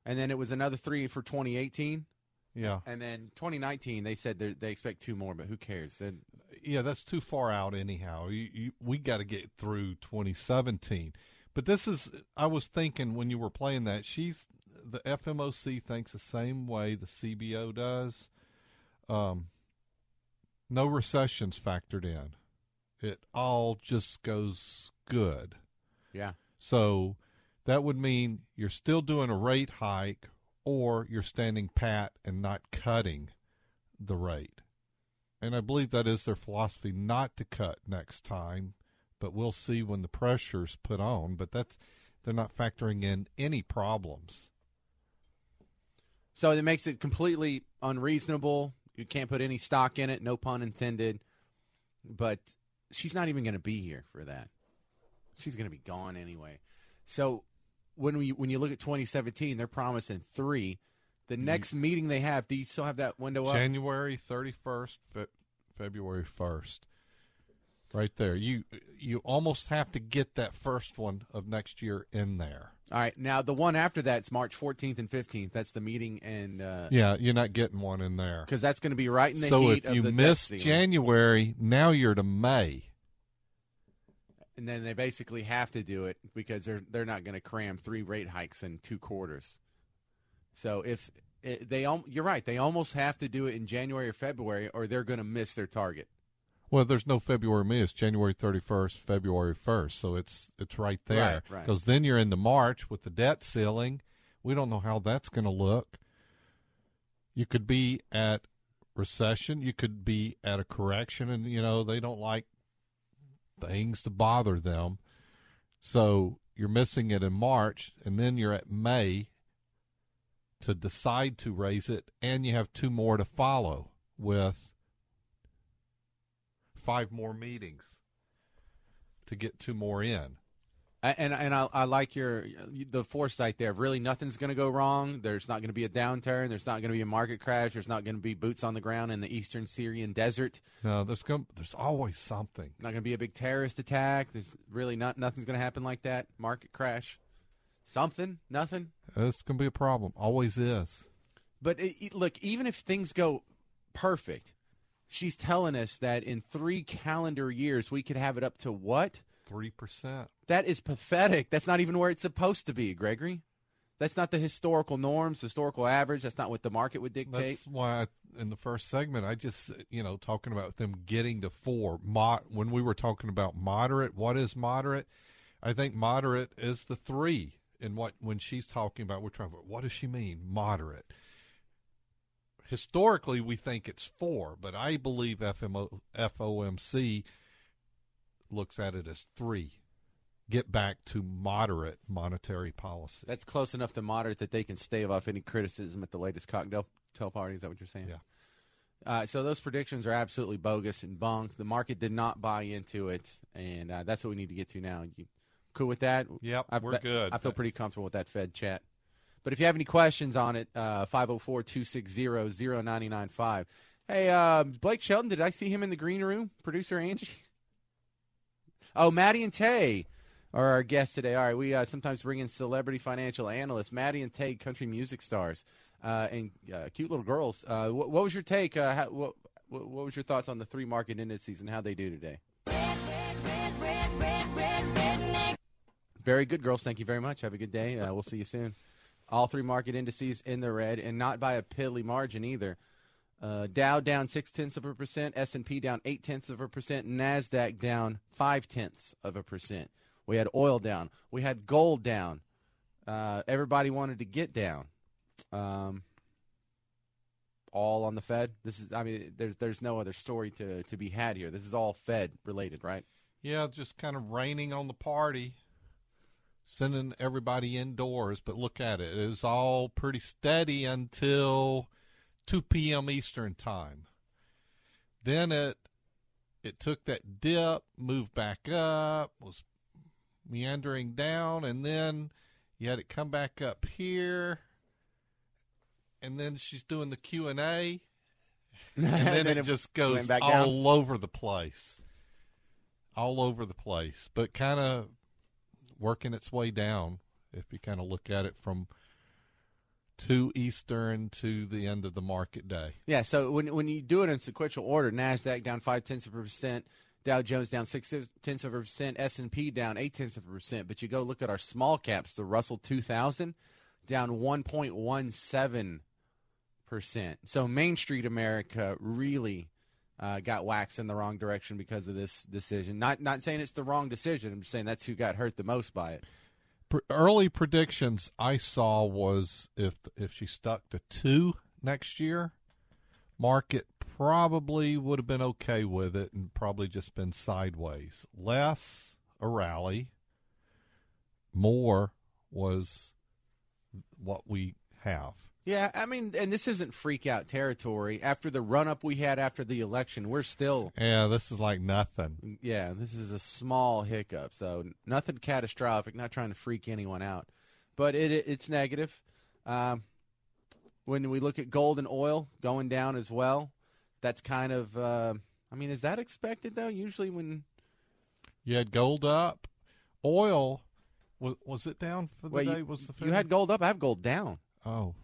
[SPEAKER 2] and then it was another three for 2018.
[SPEAKER 1] Yeah.
[SPEAKER 2] And then 2019, they said they're- expect two more, but who cares? Then
[SPEAKER 1] yeah, that's too far out anyhow. You, you, we got to get through 2017. But this is, I was thinking when you were playing that, she's, the FMOC thinks the same way the CBO does. Um, no recessions factored in. It all just goes good.
[SPEAKER 2] Yeah.
[SPEAKER 1] So that would mean you're still doing a rate hike or you're standing pat and not cutting the rate. And I believe that is their philosophy not to cut next time, but we'll see when the pressure's put on. But that's they're not factoring in any problems.
[SPEAKER 2] So it makes it completely unreasonable. You can't put any stock in it, no pun intended. But she's not even going to be here for that. She's going to be gone anyway. So when we when you look at 2017, they're promising three. The next meeting they have, do you still have that window up?
[SPEAKER 1] January 31st, fe- February 1st. Right there. You you almost have to get that first one of next year in there.
[SPEAKER 2] All right. Now the one after that's March 14th and 15th. That's the meeting and uh,
[SPEAKER 1] Yeah, you're not getting one in there.
[SPEAKER 2] because that's going to be right in the
[SPEAKER 1] so
[SPEAKER 2] heat
[SPEAKER 1] if
[SPEAKER 2] of
[SPEAKER 1] you
[SPEAKER 2] the debt
[SPEAKER 1] miss. January, now you're to May.
[SPEAKER 2] and then they basically have to do it because they're they're not going to cram three rate hikes in two quarters. So if eh, they, you're right, they almost have to do it in January or February, or they're going to miss their target.
[SPEAKER 1] Well, there's no February May. It's January 31st, February 1st. So it's it's right there.
[SPEAKER 2] Right, right.
[SPEAKER 1] Because then you're into March with the debt ceiling. We don't know how that's going to look. You could be at recession. You could be at a correction, and you know they don't like things to bother them. So you're missing it in March, and then you're at May to decide to raise it, and you have two more to follow with five more meetings to get two more in.
[SPEAKER 2] And and I, I like your the foresight there. Really, nothing's going to go wrong. There's not going to be a downturn. There's not going to be a market crash. There's not going to be boots on the ground in the eastern Syrian desert.
[SPEAKER 1] No, there's going there's always something.
[SPEAKER 2] Not going to be a big terrorist attack. There's really not nothing's going to happen like that. Market crash, something, nothing.
[SPEAKER 1] It's going to be a problem. Always is.
[SPEAKER 2] But it, it- look, even if things go perfect, she's telling us that in three calendar years we could have it up to what?
[SPEAKER 1] Three percent.
[SPEAKER 2] That is pathetic. That's not even where it's supposed to be, Gregory. That's not the historical norms, historical average. That's not what the market would dictate.
[SPEAKER 1] That's why I, in the first segment I just you know talking about them getting to four. Mo- when we were talking about moderate, what is moderate? I think moderate is the three. And what when she's talking about, we're about what does she mean moderate? Historically, we think it's four, but I believe FMO, FOMC looks at it as three get back to moderate monetary policy.
[SPEAKER 2] That's close enough to moderate that they can stave off any criticism at the latest cocktail party. Is that what you're saying?
[SPEAKER 1] Yeah.
[SPEAKER 2] Uh, so those predictions are absolutely bogus and bunk. The market did not buy into it, and uh, that's what we need to get to now. You cool with that?
[SPEAKER 1] Yep,
[SPEAKER 2] I,
[SPEAKER 1] we're good.
[SPEAKER 2] I feel pretty comfortable with that Fed chat. But if you have any questions on it, uh, 504-260-0995. Hey, uh, Blake Shelton, did I see him in the green room? Producer Angie? Oh, Maddie and Tae are our guests today. All right, we uh, sometimes bring in celebrity financial analysts. Maddie and Tae, country music stars uh, and uh, cute little girls. Uh, what, what, was your take? Uh, how, what, what, was your thoughts on the three market indices and how they do today? Very good, girls. Thank you very much. Have a good day. Uh, we'll see you soon. All three market indices in the red, and not by a piddly margin either. Uh, Dow down six tenths of a percent, S and P down eight tenths of a percent, Nasdaq down five tenths of a percent. We had oil down. We had gold down. Uh, everybody wanted to get down. Um, all on the Fed. This is, I mean, there's there's no other story to to be had here. This is all Fed related, right?
[SPEAKER 1] Yeah, just kind of raining on the party, sending everybody indoors. But look at it; it was all pretty steady until 2 p.m. Eastern time. Then it it took that dip, moved back up, was meandering down, and then you had it come back up here and then she's doing the Q and A, and then, it, it just goes all
[SPEAKER 2] down.
[SPEAKER 1] over the place, all over the place, but kind of working its way down. If you kind of look at it from two Eastern to the end of the market day.
[SPEAKER 2] Yeah. So when when you do it in sequential order, Nasdaq down five tenths of a percent. Dow Jones down six tenths of a percent, S and P down eight tenths of a percent. But you go look at our small caps, the Russell 2000 down 1.17 percent. So Main Street America really uh, got waxed in the wrong direction because of this decision. Not not saying it's the wrong decision. I'm just saying that's who got hurt the most by it.
[SPEAKER 1] Early predictions I saw was if if she stuck to two next year, market probably would have been okay with it and probably just been sideways. Less a rally, more was what we have.
[SPEAKER 2] Yeah, I mean, and this isn't freak out territory. After the run up we had after the election, we're still.
[SPEAKER 1] Yeah, this is like nothing.
[SPEAKER 2] Yeah, this is a small hiccup, so nothing catastrophic. Not trying to freak anyone out, but it, it it's negative. Um, when we look at gold and oil going down as well, that's kind of. Uh, I mean, is that expected though? Usually when
[SPEAKER 1] you had gold up, oil was was it down for the
[SPEAKER 2] well,
[SPEAKER 1] day?
[SPEAKER 2] You,
[SPEAKER 1] was the
[SPEAKER 2] you had gold up? I have gold down.
[SPEAKER 1] Oh,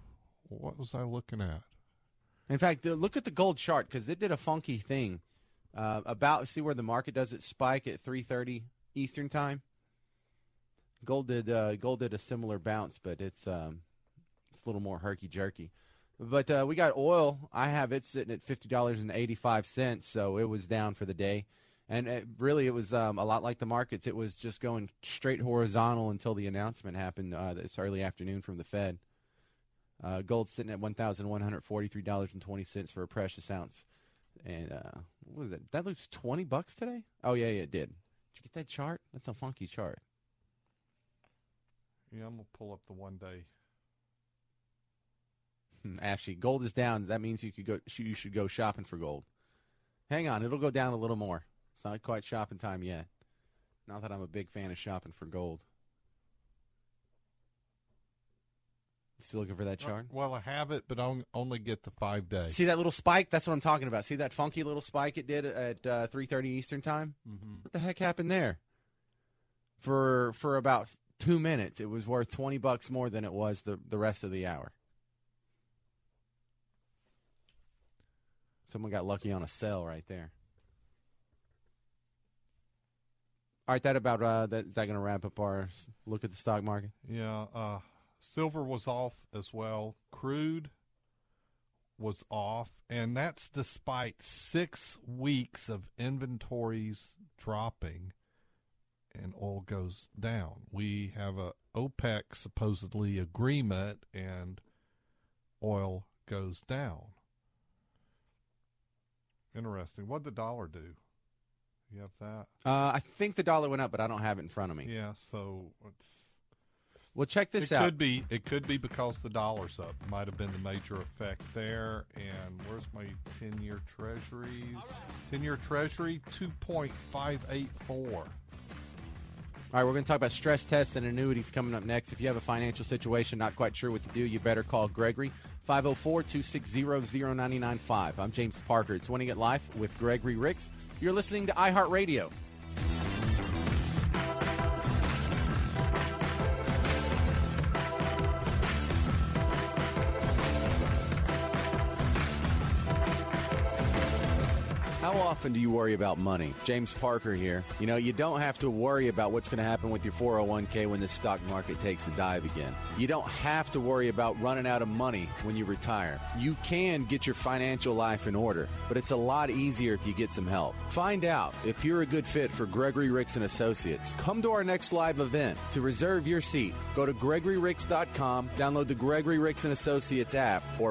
[SPEAKER 1] what was I looking at?
[SPEAKER 2] In fact, look at the gold chart because it did a funky thing. Uh, about see where the market does it spike at 3:30 Eastern time. Gold did uh, gold did a similar bounce, but it's um, it's a little more herky jerky. But uh, we got oil. I have it sitting at fifty dollars and eighty five cents, so it was down for the day. And it, really, it was um, a lot like the markets. It was just going straight horizontal until the announcement happened uh, this early afternoon from the Fed. Uh, gold sitting at one thousand one hundred forty-three dollars and twenty cents for a precious ounce. And uh, what was it? That looks twenty bucks today. Oh yeah, yeah, it did. Did you get that chart? That's a funky chart.
[SPEAKER 1] Yeah, I'm gonna pull up the one day.
[SPEAKER 2] Hmm, Ashley, gold is down. That means you could go. You should go shopping for gold. Hang on, it'll go down a little more. It's not quite shopping time yet. Not that I'm a big fan of shopping for gold. Still looking for that chart?
[SPEAKER 1] Well, I have it, but I only get the five days.
[SPEAKER 2] See that little spike? That's what I'm talking about. See that funky little spike it did at uh, 3:30 Eastern time?
[SPEAKER 1] Mm-hmm.
[SPEAKER 2] What the heck happened there? For for about two minutes, it was worth 20 bucks more than it was the the rest of the hour. Someone got lucky on a sell right there. All right, that about uh, that is that going to wrap up our look at the stock market?
[SPEAKER 1] Yeah. Uh, Silver was off as well. Crude was off, and that's despite six weeks of inventories dropping and oil goes down. We have a OPEC supposedly agreement and oil goes down. Interesting. What'd the dollar do? You have that?
[SPEAKER 2] Uh, I think the dollar went up, but I don't have it in front of me.
[SPEAKER 1] Yeah, so it's
[SPEAKER 2] Well, check this
[SPEAKER 1] it
[SPEAKER 2] out.
[SPEAKER 1] could be it could be because the dollar's up. Might have been the major effect there. And where's my ten year treasuries? Ten year treasury two point five eight four.
[SPEAKER 2] All right, we're going to talk about stress tests and annuities coming up next. If you have a financial situation, not quite sure what to do, you better call Gregory, 504 260 0995. I'm James Parker. It's Winning at Life with Gregory Ricks. You're listening to iHeartRadio. Often do you worry about money? James Parker here. You know, you don't have to worry about what's going to happen with your 401k when the stock market takes a dive again. You don't have to worry about running out of money when you retire. You can get your financial life in order, but it's a lot easier if you get some help. Find out if you're a good fit for Gregory Ricks and Associates. Come to our next live event. To reserve your seat, go to gregoryricks.com, download the Gregory Ricks and Associates app, or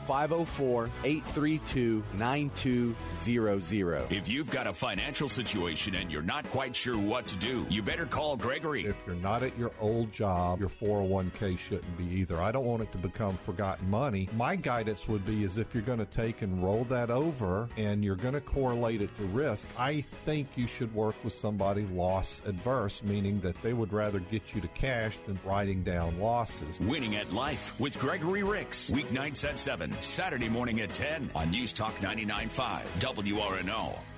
[SPEAKER 2] 504 832 9200.
[SPEAKER 7] If you've got a financial situation and you're not quite sure what to do, you better call Gregory.
[SPEAKER 1] If you're not at your old job, your 401k shouldn't be either. I don't want it to become forgotten money. My guidance would be is if you're going to take and roll that over and you're going to correlate it to risk, I think you should work with somebody loss adverse, meaning that they would rather get you to cash than writing down losses.
[SPEAKER 7] Winning at Life with Gregory Ricks. Weeknights at 7, Saturday morning at 10 on News Talk 99.5 WRNO.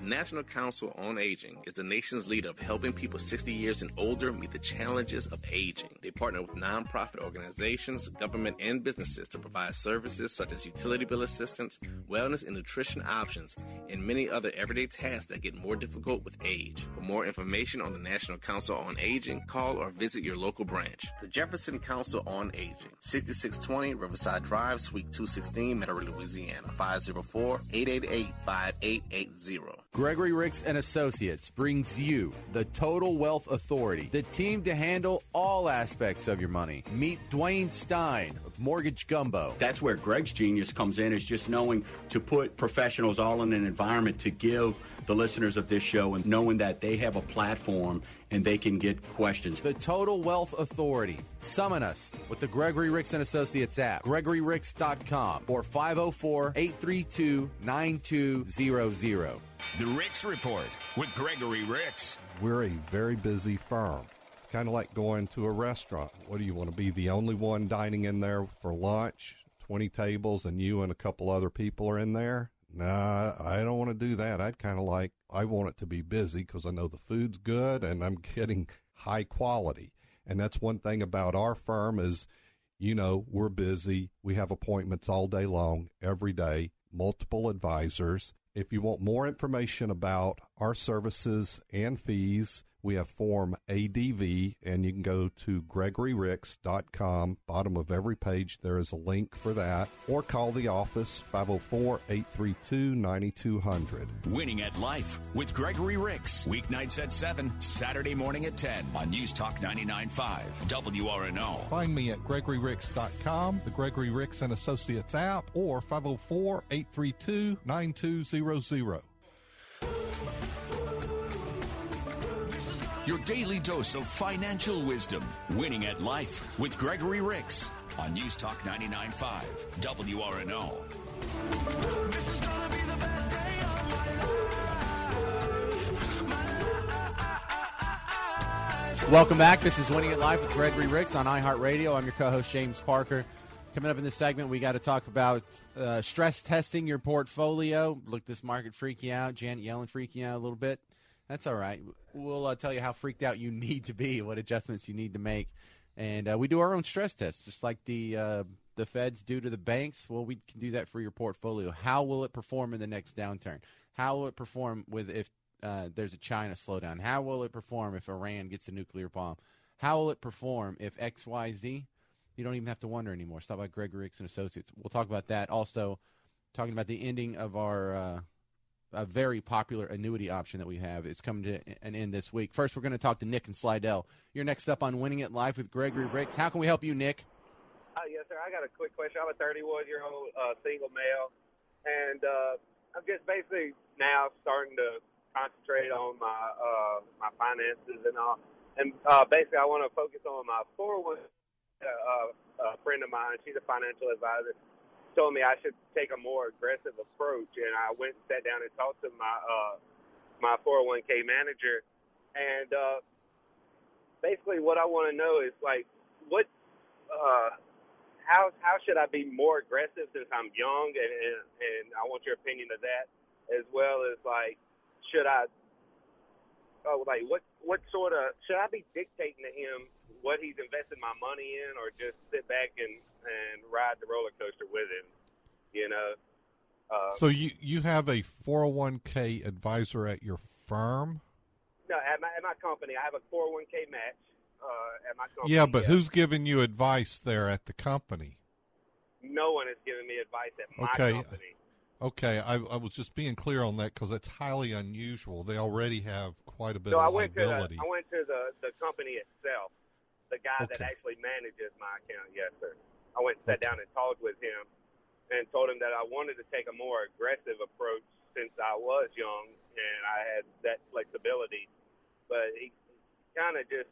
[SPEAKER 26] The National Council on Aging is the nation's leader of helping people 60 years and older meet the challenges of aging. They partner with nonprofit organizations, government, and businesses to provide services such as utility bill assistance, wellness and nutrition options, and many other everyday tasks that get more difficult with age. For more information on the National Council on Aging, call or visit your local branch. The Jefferson Council on Aging, 6620 Riverside Drive, Suite 216, Metairie, Louisiana, 504 888 5880.
[SPEAKER 2] Gregory Ricks and Associates brings you the Total Wealth Authority, the team to handle all aspects of your money. Meet Dwayne Stein of Mortgage Gumbo.
[SPEAKER 27] That's where Greg's genius comes in, is just knowing to put professionals all in an environment to give the listeners of this show and knowing that they have a platform and they can get questions.
[SPEAKER 2] The Total Wealth Authority. Summon us with the Gregory Ricks and Associates app, gregoryricks.com, or 504 832 9200.
[SPEAKER 7] The Ricks Report with Gregory Ricks.
[SPEAKER 1] We're a very busy firm. It's kind of like going to a restaurant. What do you want to be the only one dining in there for lunch? 20 tables and you and a couple other people are in there? Nah, I don't want to do that. I'd kind of like, I want it to be busy because I know the food's good and I'm getting high quality. And that's one thing about our firm is, you know, we're busy. We have appointments all day long, every day, multiple advisors. If you want more information about our services and fees, We have Form ADV, and you can go to gregoryricks.com. Bottom of every page, there is a link for that. Or call the office 504 832 9200.
[SPEAKER 7] Winning at Life with Gregory Ricks. Weeknights at 7, Saturday morning at 10 on News Talk 99.5 WRNO.
[SPEAKER 1] Find me at gregoryricks.com, the Gregory Ricks and Associates app, or 504 832 9200.
[SPEAKER 7] Your daily dose of financial wisdom. Winning at Life with Gregory Ricks on News Talk 99.5 WRNO.
[SPEAKER 2] Welcome back. This is Winning at Life with Gregory Ricks on iHeartRadio. I'm your co-host James Parker. Coming up in this segment, we got to talk about uh, stress testing your portfolio. Look, this market freak you out. Janet Yellen freak you out a little bit. That's all right. We'll uh, tell you how freaked out you need to be, what adjustments you need to make, and uh, we do our own stress tests, just like the uh, the Feds do to the banks. Well, we can do that for your portfolio. How will it perform in the next downturn? How will it perform with if uh, there's a China slowdown? How will it perform if Iran gets a nuclear bomb? How will it perform if X Y Z? You don't even have to wonder anymore. Stop by Greg Ricks and Associates. We'll talk about that. Also, talking about the ending of our uh, a very popular annuity option that we have. It's coming to an end this week. First, we're going to talk to Nick and Slidell. You're next up on Winning at Life with Gregory Ricks. How can we help you, Nick?
[SPEAKER 28] Uh, yes, sir. I got a quick question. I'm a 31 year old uh, single male, and uh, I'm just basically now starting to concentrate on my uh, my finances and all. And uh, basically, I want to focus on my 401. Uh, a friend of mine, she's a financial advisor, told me I should take a more aggressive approach, and I went and sat down and talked to my uh, my 401k manager, and uh, basically what I want to know is like what uh, how how should I be more aggressive since I'm young, and, and and I want your opinion of that, as well as like should I oh like what what sort of should I be dictating to him what he's investing my money in, or just sit back and and ride the roller coaster with him. You know. Uh,
[SPEAKER 1] So you you have a 401k advisor at your firm?
[SPEAKER 28] no, at my at my company, I have a 401k match. Uh, at my company.
[SPEAKER 1] Yeah, but who's giving you advice there at the company?
[SPEAKER 28] No one is giving me advice at my
[SPEAKER 1] Okay.
[SPEAKER 28] company.
[SPEAKER 1] Okay, I, I was just being clear on that because it's highly unusual. They already have quite a bit
[SPEAKER 28] So I
[SPEAKER 1] of
[SPEAKER 28] went to the. I went to the the company itself, the guy that actually manages my account. Yes, sir. I went and sat down and talked with him, and told him that I wanted to take a more aggressive approach since I was young and I had that flexibility. But he kind of just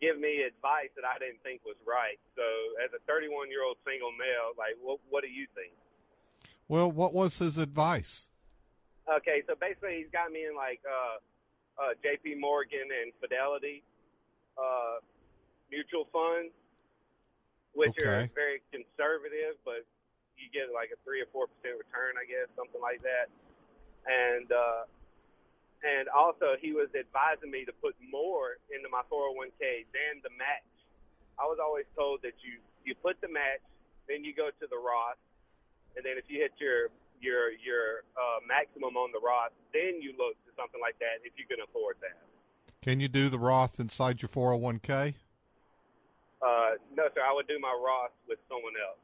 [SPEAKER 28] give me advice that I didn't think was right. So as a 31 year old single male, like what what do you think?
[SPEAKER 1] Well, what was his advice?
[SPEAKER 28] Okay, so basically he's got me in like uh, uh, J.P. Morgan and Fidelity uh, mutual funds, which are very conservative, but you get like a three or four percent return, I guess, something like that. And uh, and also he was advising me to put more into my 401k than the match. I was always told that you you put the match, then you go to the Roth, and then if you hit your your your uh, maximum on the Roth, then you look to something like that if you can afford that.
[SPEAKER 1] Can you do the Roth inside your 401k?
[SPEAKER 28] Uh, no, sir. I would do my Roth with someone else.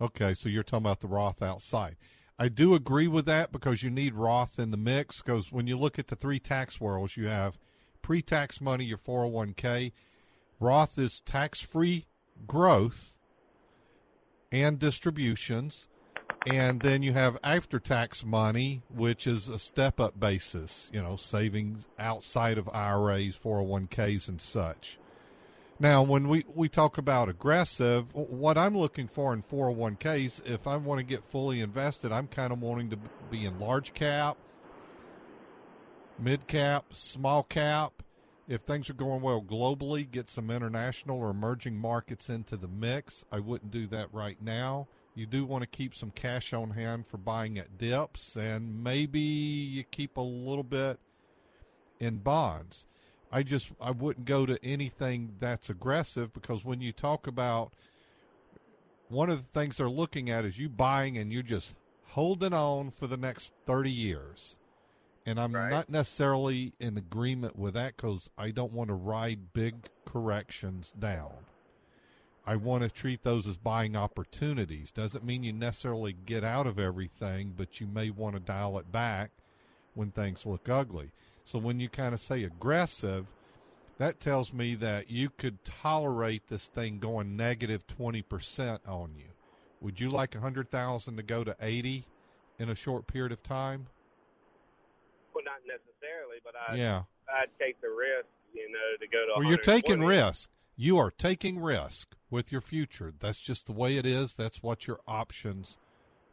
[SPEAKER 1] Okay, so you're talking about the Roth outside. I do agree with that because you need Roth in the mix because when you look at the three tax worlds, you have pre tax money, your 401k. Roth is tax free growth and distributions. And then you have after tax money, which is a step up basis, you know, savings outside of IRAs, 401ks, and such. Now, when we, we talk about aggressive, what I'm looking for in 401ks, if I want to get fully invested, I'm kind of wanting to be in large cap, mid cap, small cap. If things are going well globally, get some international or emerging markets into the mix. I wouldn't do that right now. You do want to keep some cash on hand for buying at dips, and maybe you keep a little bit in bonds. I just I wouldn't go to anything that's aggressive because when you talk about one of the things they're looking at is you buying and you're just holding on for the next 30 years. And I'm
[SPEAKER 28] Right.
[SPEAKER 1] not necessarily in agreement with that because I don't want to ride big corrections down. I want to treat those as buying opportunities. Doesn't mean you necessarily get out of everything, but you may want to dial it back when things look ugly. So when you kind of say aggressive, that tells me that you could tolerate this thing going negative 20% on you. Would you like 100,000 to go to 80 in a short period of time?
[SPEAKER 28] Well, not necessarily, but I
[SPEAKER 1] Yeah.
[SPEAKER 28] I'd take the risk, you know, to go to.
[SPEAKER 1] Well, you're taking risk. You are taking risk with your future. That's just the way it is. That's what your options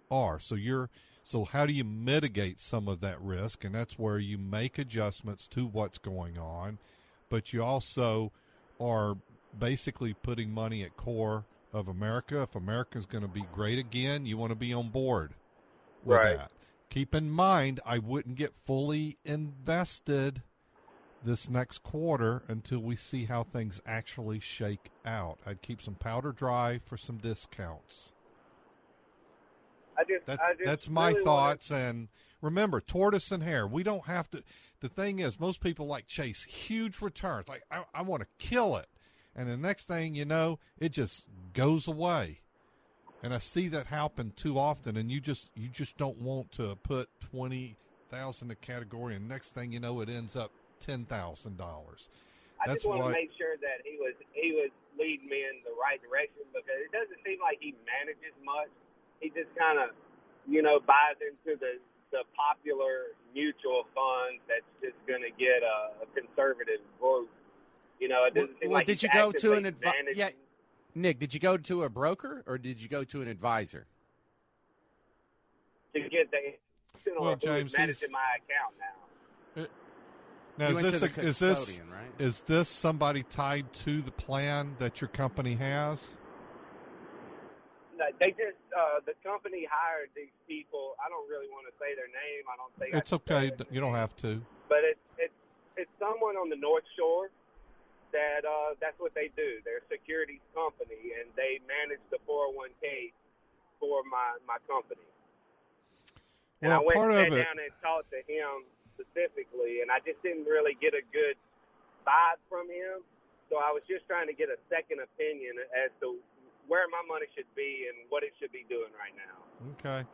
[SPEAKER 1] are. So you're so how do you mitigate some of that risk? And that's where you make adjustments to what's going on, but you also are basically putting money at core of America. If America's going to be great again, you want to be on board with
[SPEAKER 28] Right.
[SPEAKER 1] that. Keep in mind, I wouldn't get fully invested this next quarter until we see how things actually shake out. I'd keep some powder dry for some discounts.
[SPEAKER 28] I just,
[SPEAKER 1] That,
[SPEAKER 28] I just
[SPEAKER 1] that's my
[SPEAKER 28] really
[SPEAKER 1] thoughts. And remember, tortoise and hare. We don't have to. The thing is, most people like chase huge returns. Like I, I want to kill it, and the next thing you know, it just goes away. And I see that happen too often. And you just you just don't want to put twenty thousand a category, and next thing you know, it ends up ten thousand dollars.
[SPEAKER 28] I
[SPEAKER 1] That's
[SPEAKER 28] just want
[SPEAKER 1] why.
[SPEAKER 28] to make sure that he was he was leading me in the right direction because it doesn't seem like he manages much. He just kind of, you know, buys into the the popular mutual fund that's just going to get a, a conservative vote. You know, it doesn't seem
[SPEAKER 2] Well,
[SPEAKER 28] like
[SPEAKER 2] did you go to an advisor? Yeah, Nick, did you go to a broker or did you go to an advisor?
[SPEAKER 28] to get the
[SPEAKER 1] Well, James,
[SPEAKER 28] managing my account now.
[SPEAKER 1] Now,
[SPEAKER 2] You
[SPEAKER 1] is
[SPEAKER 2] went
[SPEAKER 1] this
[SPEAKER 2] to
[SPEAKER 1] a, is this
[SPEAKER 2] right?
[SPEAKER 1] is this somebody tied to the plan that your company has?
[SPEAKER 28] No, They just uh, the company hired these people. I don't really want to say their name. I don't think
[SPEAKER 1] It's okay. You don't have to.
[SPEAKER 28] but it's it's it's someone on the North Shore that uh, that's what they do. They're a securities company, and they manage the 401k for my my company. And I went
[SPEAKER 1] part
[SPEAKER 28] and
[SPEAKER 1] of
[SPEAKER 28] sat
[SPEAKER 1] it.
[SPEAKER 28] down and talked to him specifically, and I just didn't really get a good vibe from him. So I was just trying to get a second opinion as to where my money should be and what it should be doing right now.
[SPEAKER 1] Okay.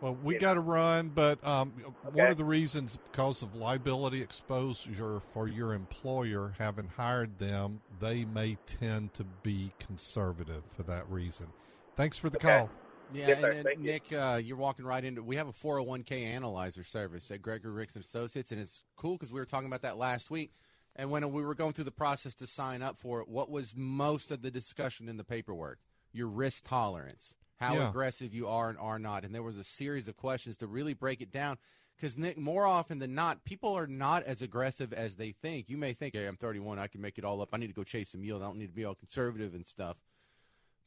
[SPEAKER 1] Well, we got to run, but um, one of the reasons because of liability exposure for your employer, having hired them, they may tend to be conservative for that reason. Thanks for the call.
[SPEAKER 2] Yeah,
[SPEAKER 28] Yes,
[SPEAKER 2] and, and
[SPEAKER 28] Thank you.
[SPEAKER 2] Nick, uh, you're walking right into. We have a 401k analyzer service at Gregory Ricks and Associates, and it's cool because we were talking about that last week. And when we were going through the process to sign up for it, what was most of the discussion in the paperwork? Your risk tolerance, how
[SPEAKER 1] Yeah.
[SPEAKER 2] aggressive you are and are not, and there was a series of questions to really break it down. Because Nick, more often than not, people are not as aggressive as they think. You may think, "Hey, I'm 31, I can make it all up. I need to go chase some yield. I don't need to be all conservative and stuff."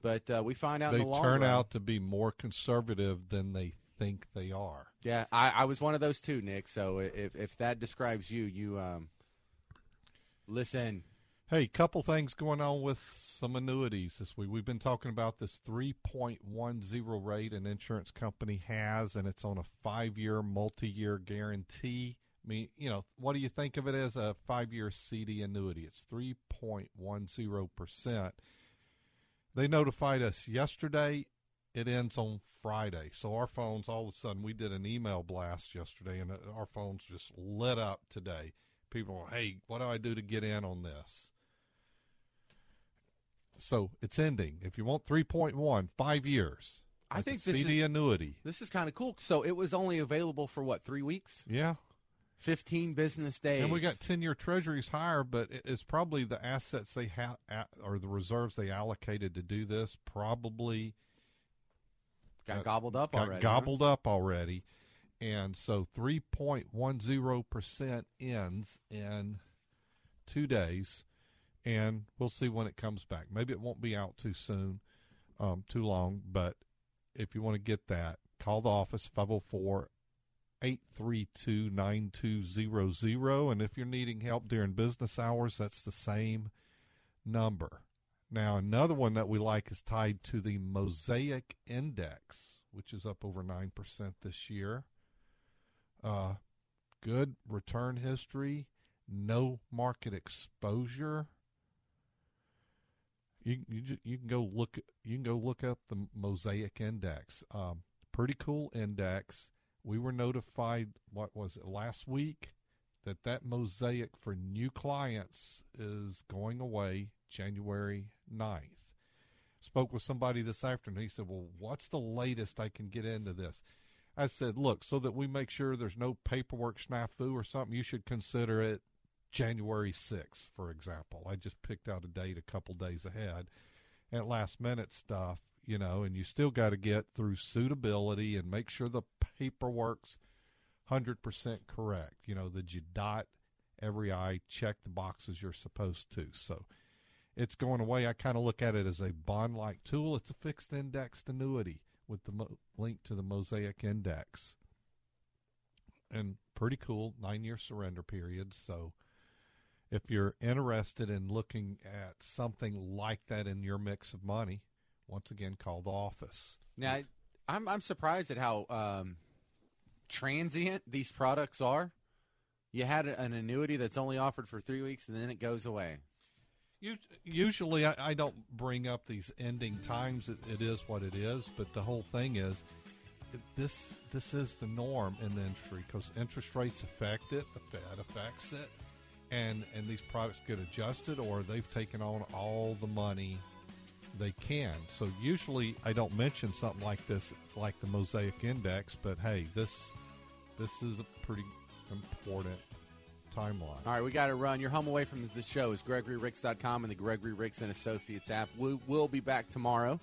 [SPEAKER 2] But uh, we find out
[SPEAKER 1] They
[SPEAKER 2] in the long
[SPEAKER 1] turn
[SPEAKER 2] run,
[SPEAKER 1] out to be more conservative than they think they are.
[SPEAKER 2] Yeah, I, I was one of those too, Nick. So if if that describes you, you um, listen.
[SPEAKER 1] Hey, couple things going on with some annuities this week. We've been talking about this 3.10 rate an insurance company has, and it's on a five-year, multi-year guarantee. I mean, you know, what do you think of it as a five-year CD annuity? It's 3.10 percent. They notified us yesterday. It ends on Friday, so our phones all of a sudden we did an email blast yesterday, and uh, our phones just lit up today. People, are, hey, what do I do to get in on this? So it's ending. If you want 3.1, five years.
[SPEAKER 2] I think
[SPEAKER 1] CD
[SPEAKER 2] is,
[SPEAKER 1] annuity.
[SPEAKER 2] This is kind of cool. So it was only available for what three weeks?
[SPEAKER 1] Yeah.
[SPEAKER 2] Fifteen business days.
[SPEAKER 1] And we got 10 year treasuries higher, but it's probably the assets they have or the reserves they allocated to do this probably
[SPEAKER 2] got gobbled up
[SPEAKER 1] got
[SPEAKER 2] already. huh?
[SPEAKER 1] gobbled up already. And so 3.10% ends in two days, and we'll see when it comes back. Maybe it won't be out too soon, um, too long, but if you want to get that, call the office 504 832 9200. And if you're needing help during business hours, that's the same number. Now, another one that we like is tied to the Mosaic Index, which is up over 9% this year. Uh, good return history, no market exposure. You you you can go look you can go look up the Mosaic Index. Um, pretty cool index. We were notified what was it last week that that Mosaic for new clients is going away January 9th. Spoke with somebody this afternoon. He said, "Well, what's the latest I can get into this?" I said, "Look, so that we make sure there's no paperwork snafu or something, you should consider it January 6th, for example. I just picked out a date a couple days ahead. At last minute stuff, you know, and you still got to get through suitability and make sure the paperwork's 100% correct. You know, that you dot every I, check the boxes you're supposed to. So it's going away. I kind of look at it as a bond like tool. It's a fixed indexed annuity with the mo- link to the Mosaic Index. And pretty cool, nine year surrender period. So if you're interested in looking at something like that in your mix of money, once again, call the office.
[SPEAKER 2] Now, I'm I'm surprised at how um, transient these products are. You had an annuity that's only offered for three weeks and then it goes away.
[SPEAKER 1] Usually, I, I don't bring up these ending times. It, it is what it is. But the whole thing is, this this is the norm in the industry because interest rates affect it. The Fed affects it, and and these products get adjusted or they've taken on all the money they can. So usually I don't mention something like this, like the Mosaic Index. But hey, this this is a pretty important timeline.
[SPEAKER 2] All right, we got to run. You're home away from the show is GregoryRicks.com and the Gregory Ricks and Associates app. We will be back tomorrow.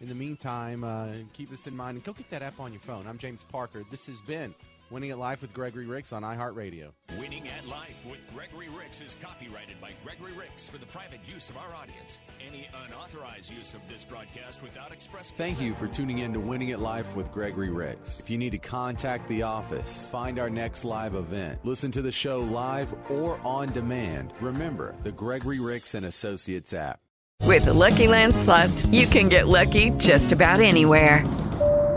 [SPEAKER 2] In the meantime, uh, keep this in mind and go get that app on your phone. I'm James Parker. This has been Winning at Life with Gregory Ricks on iHeartRadio.
[SPEAKER 7] Winning at Life with Gregory Ricks is copyrighted by Gregory Ricks for the private use of our audience. Any unauthorized use of this broadcast without express
[SPEAKER 6] Thank you for tuning in to Winning at Life with Gregory Ricks. If you need to contact the office, find our next live event, listen to the show live or on demand, remember the Gregory Ricks and Associates app.
[SPEAKER 29] With the Lucky Land slots, you can get lucky just about anywhere.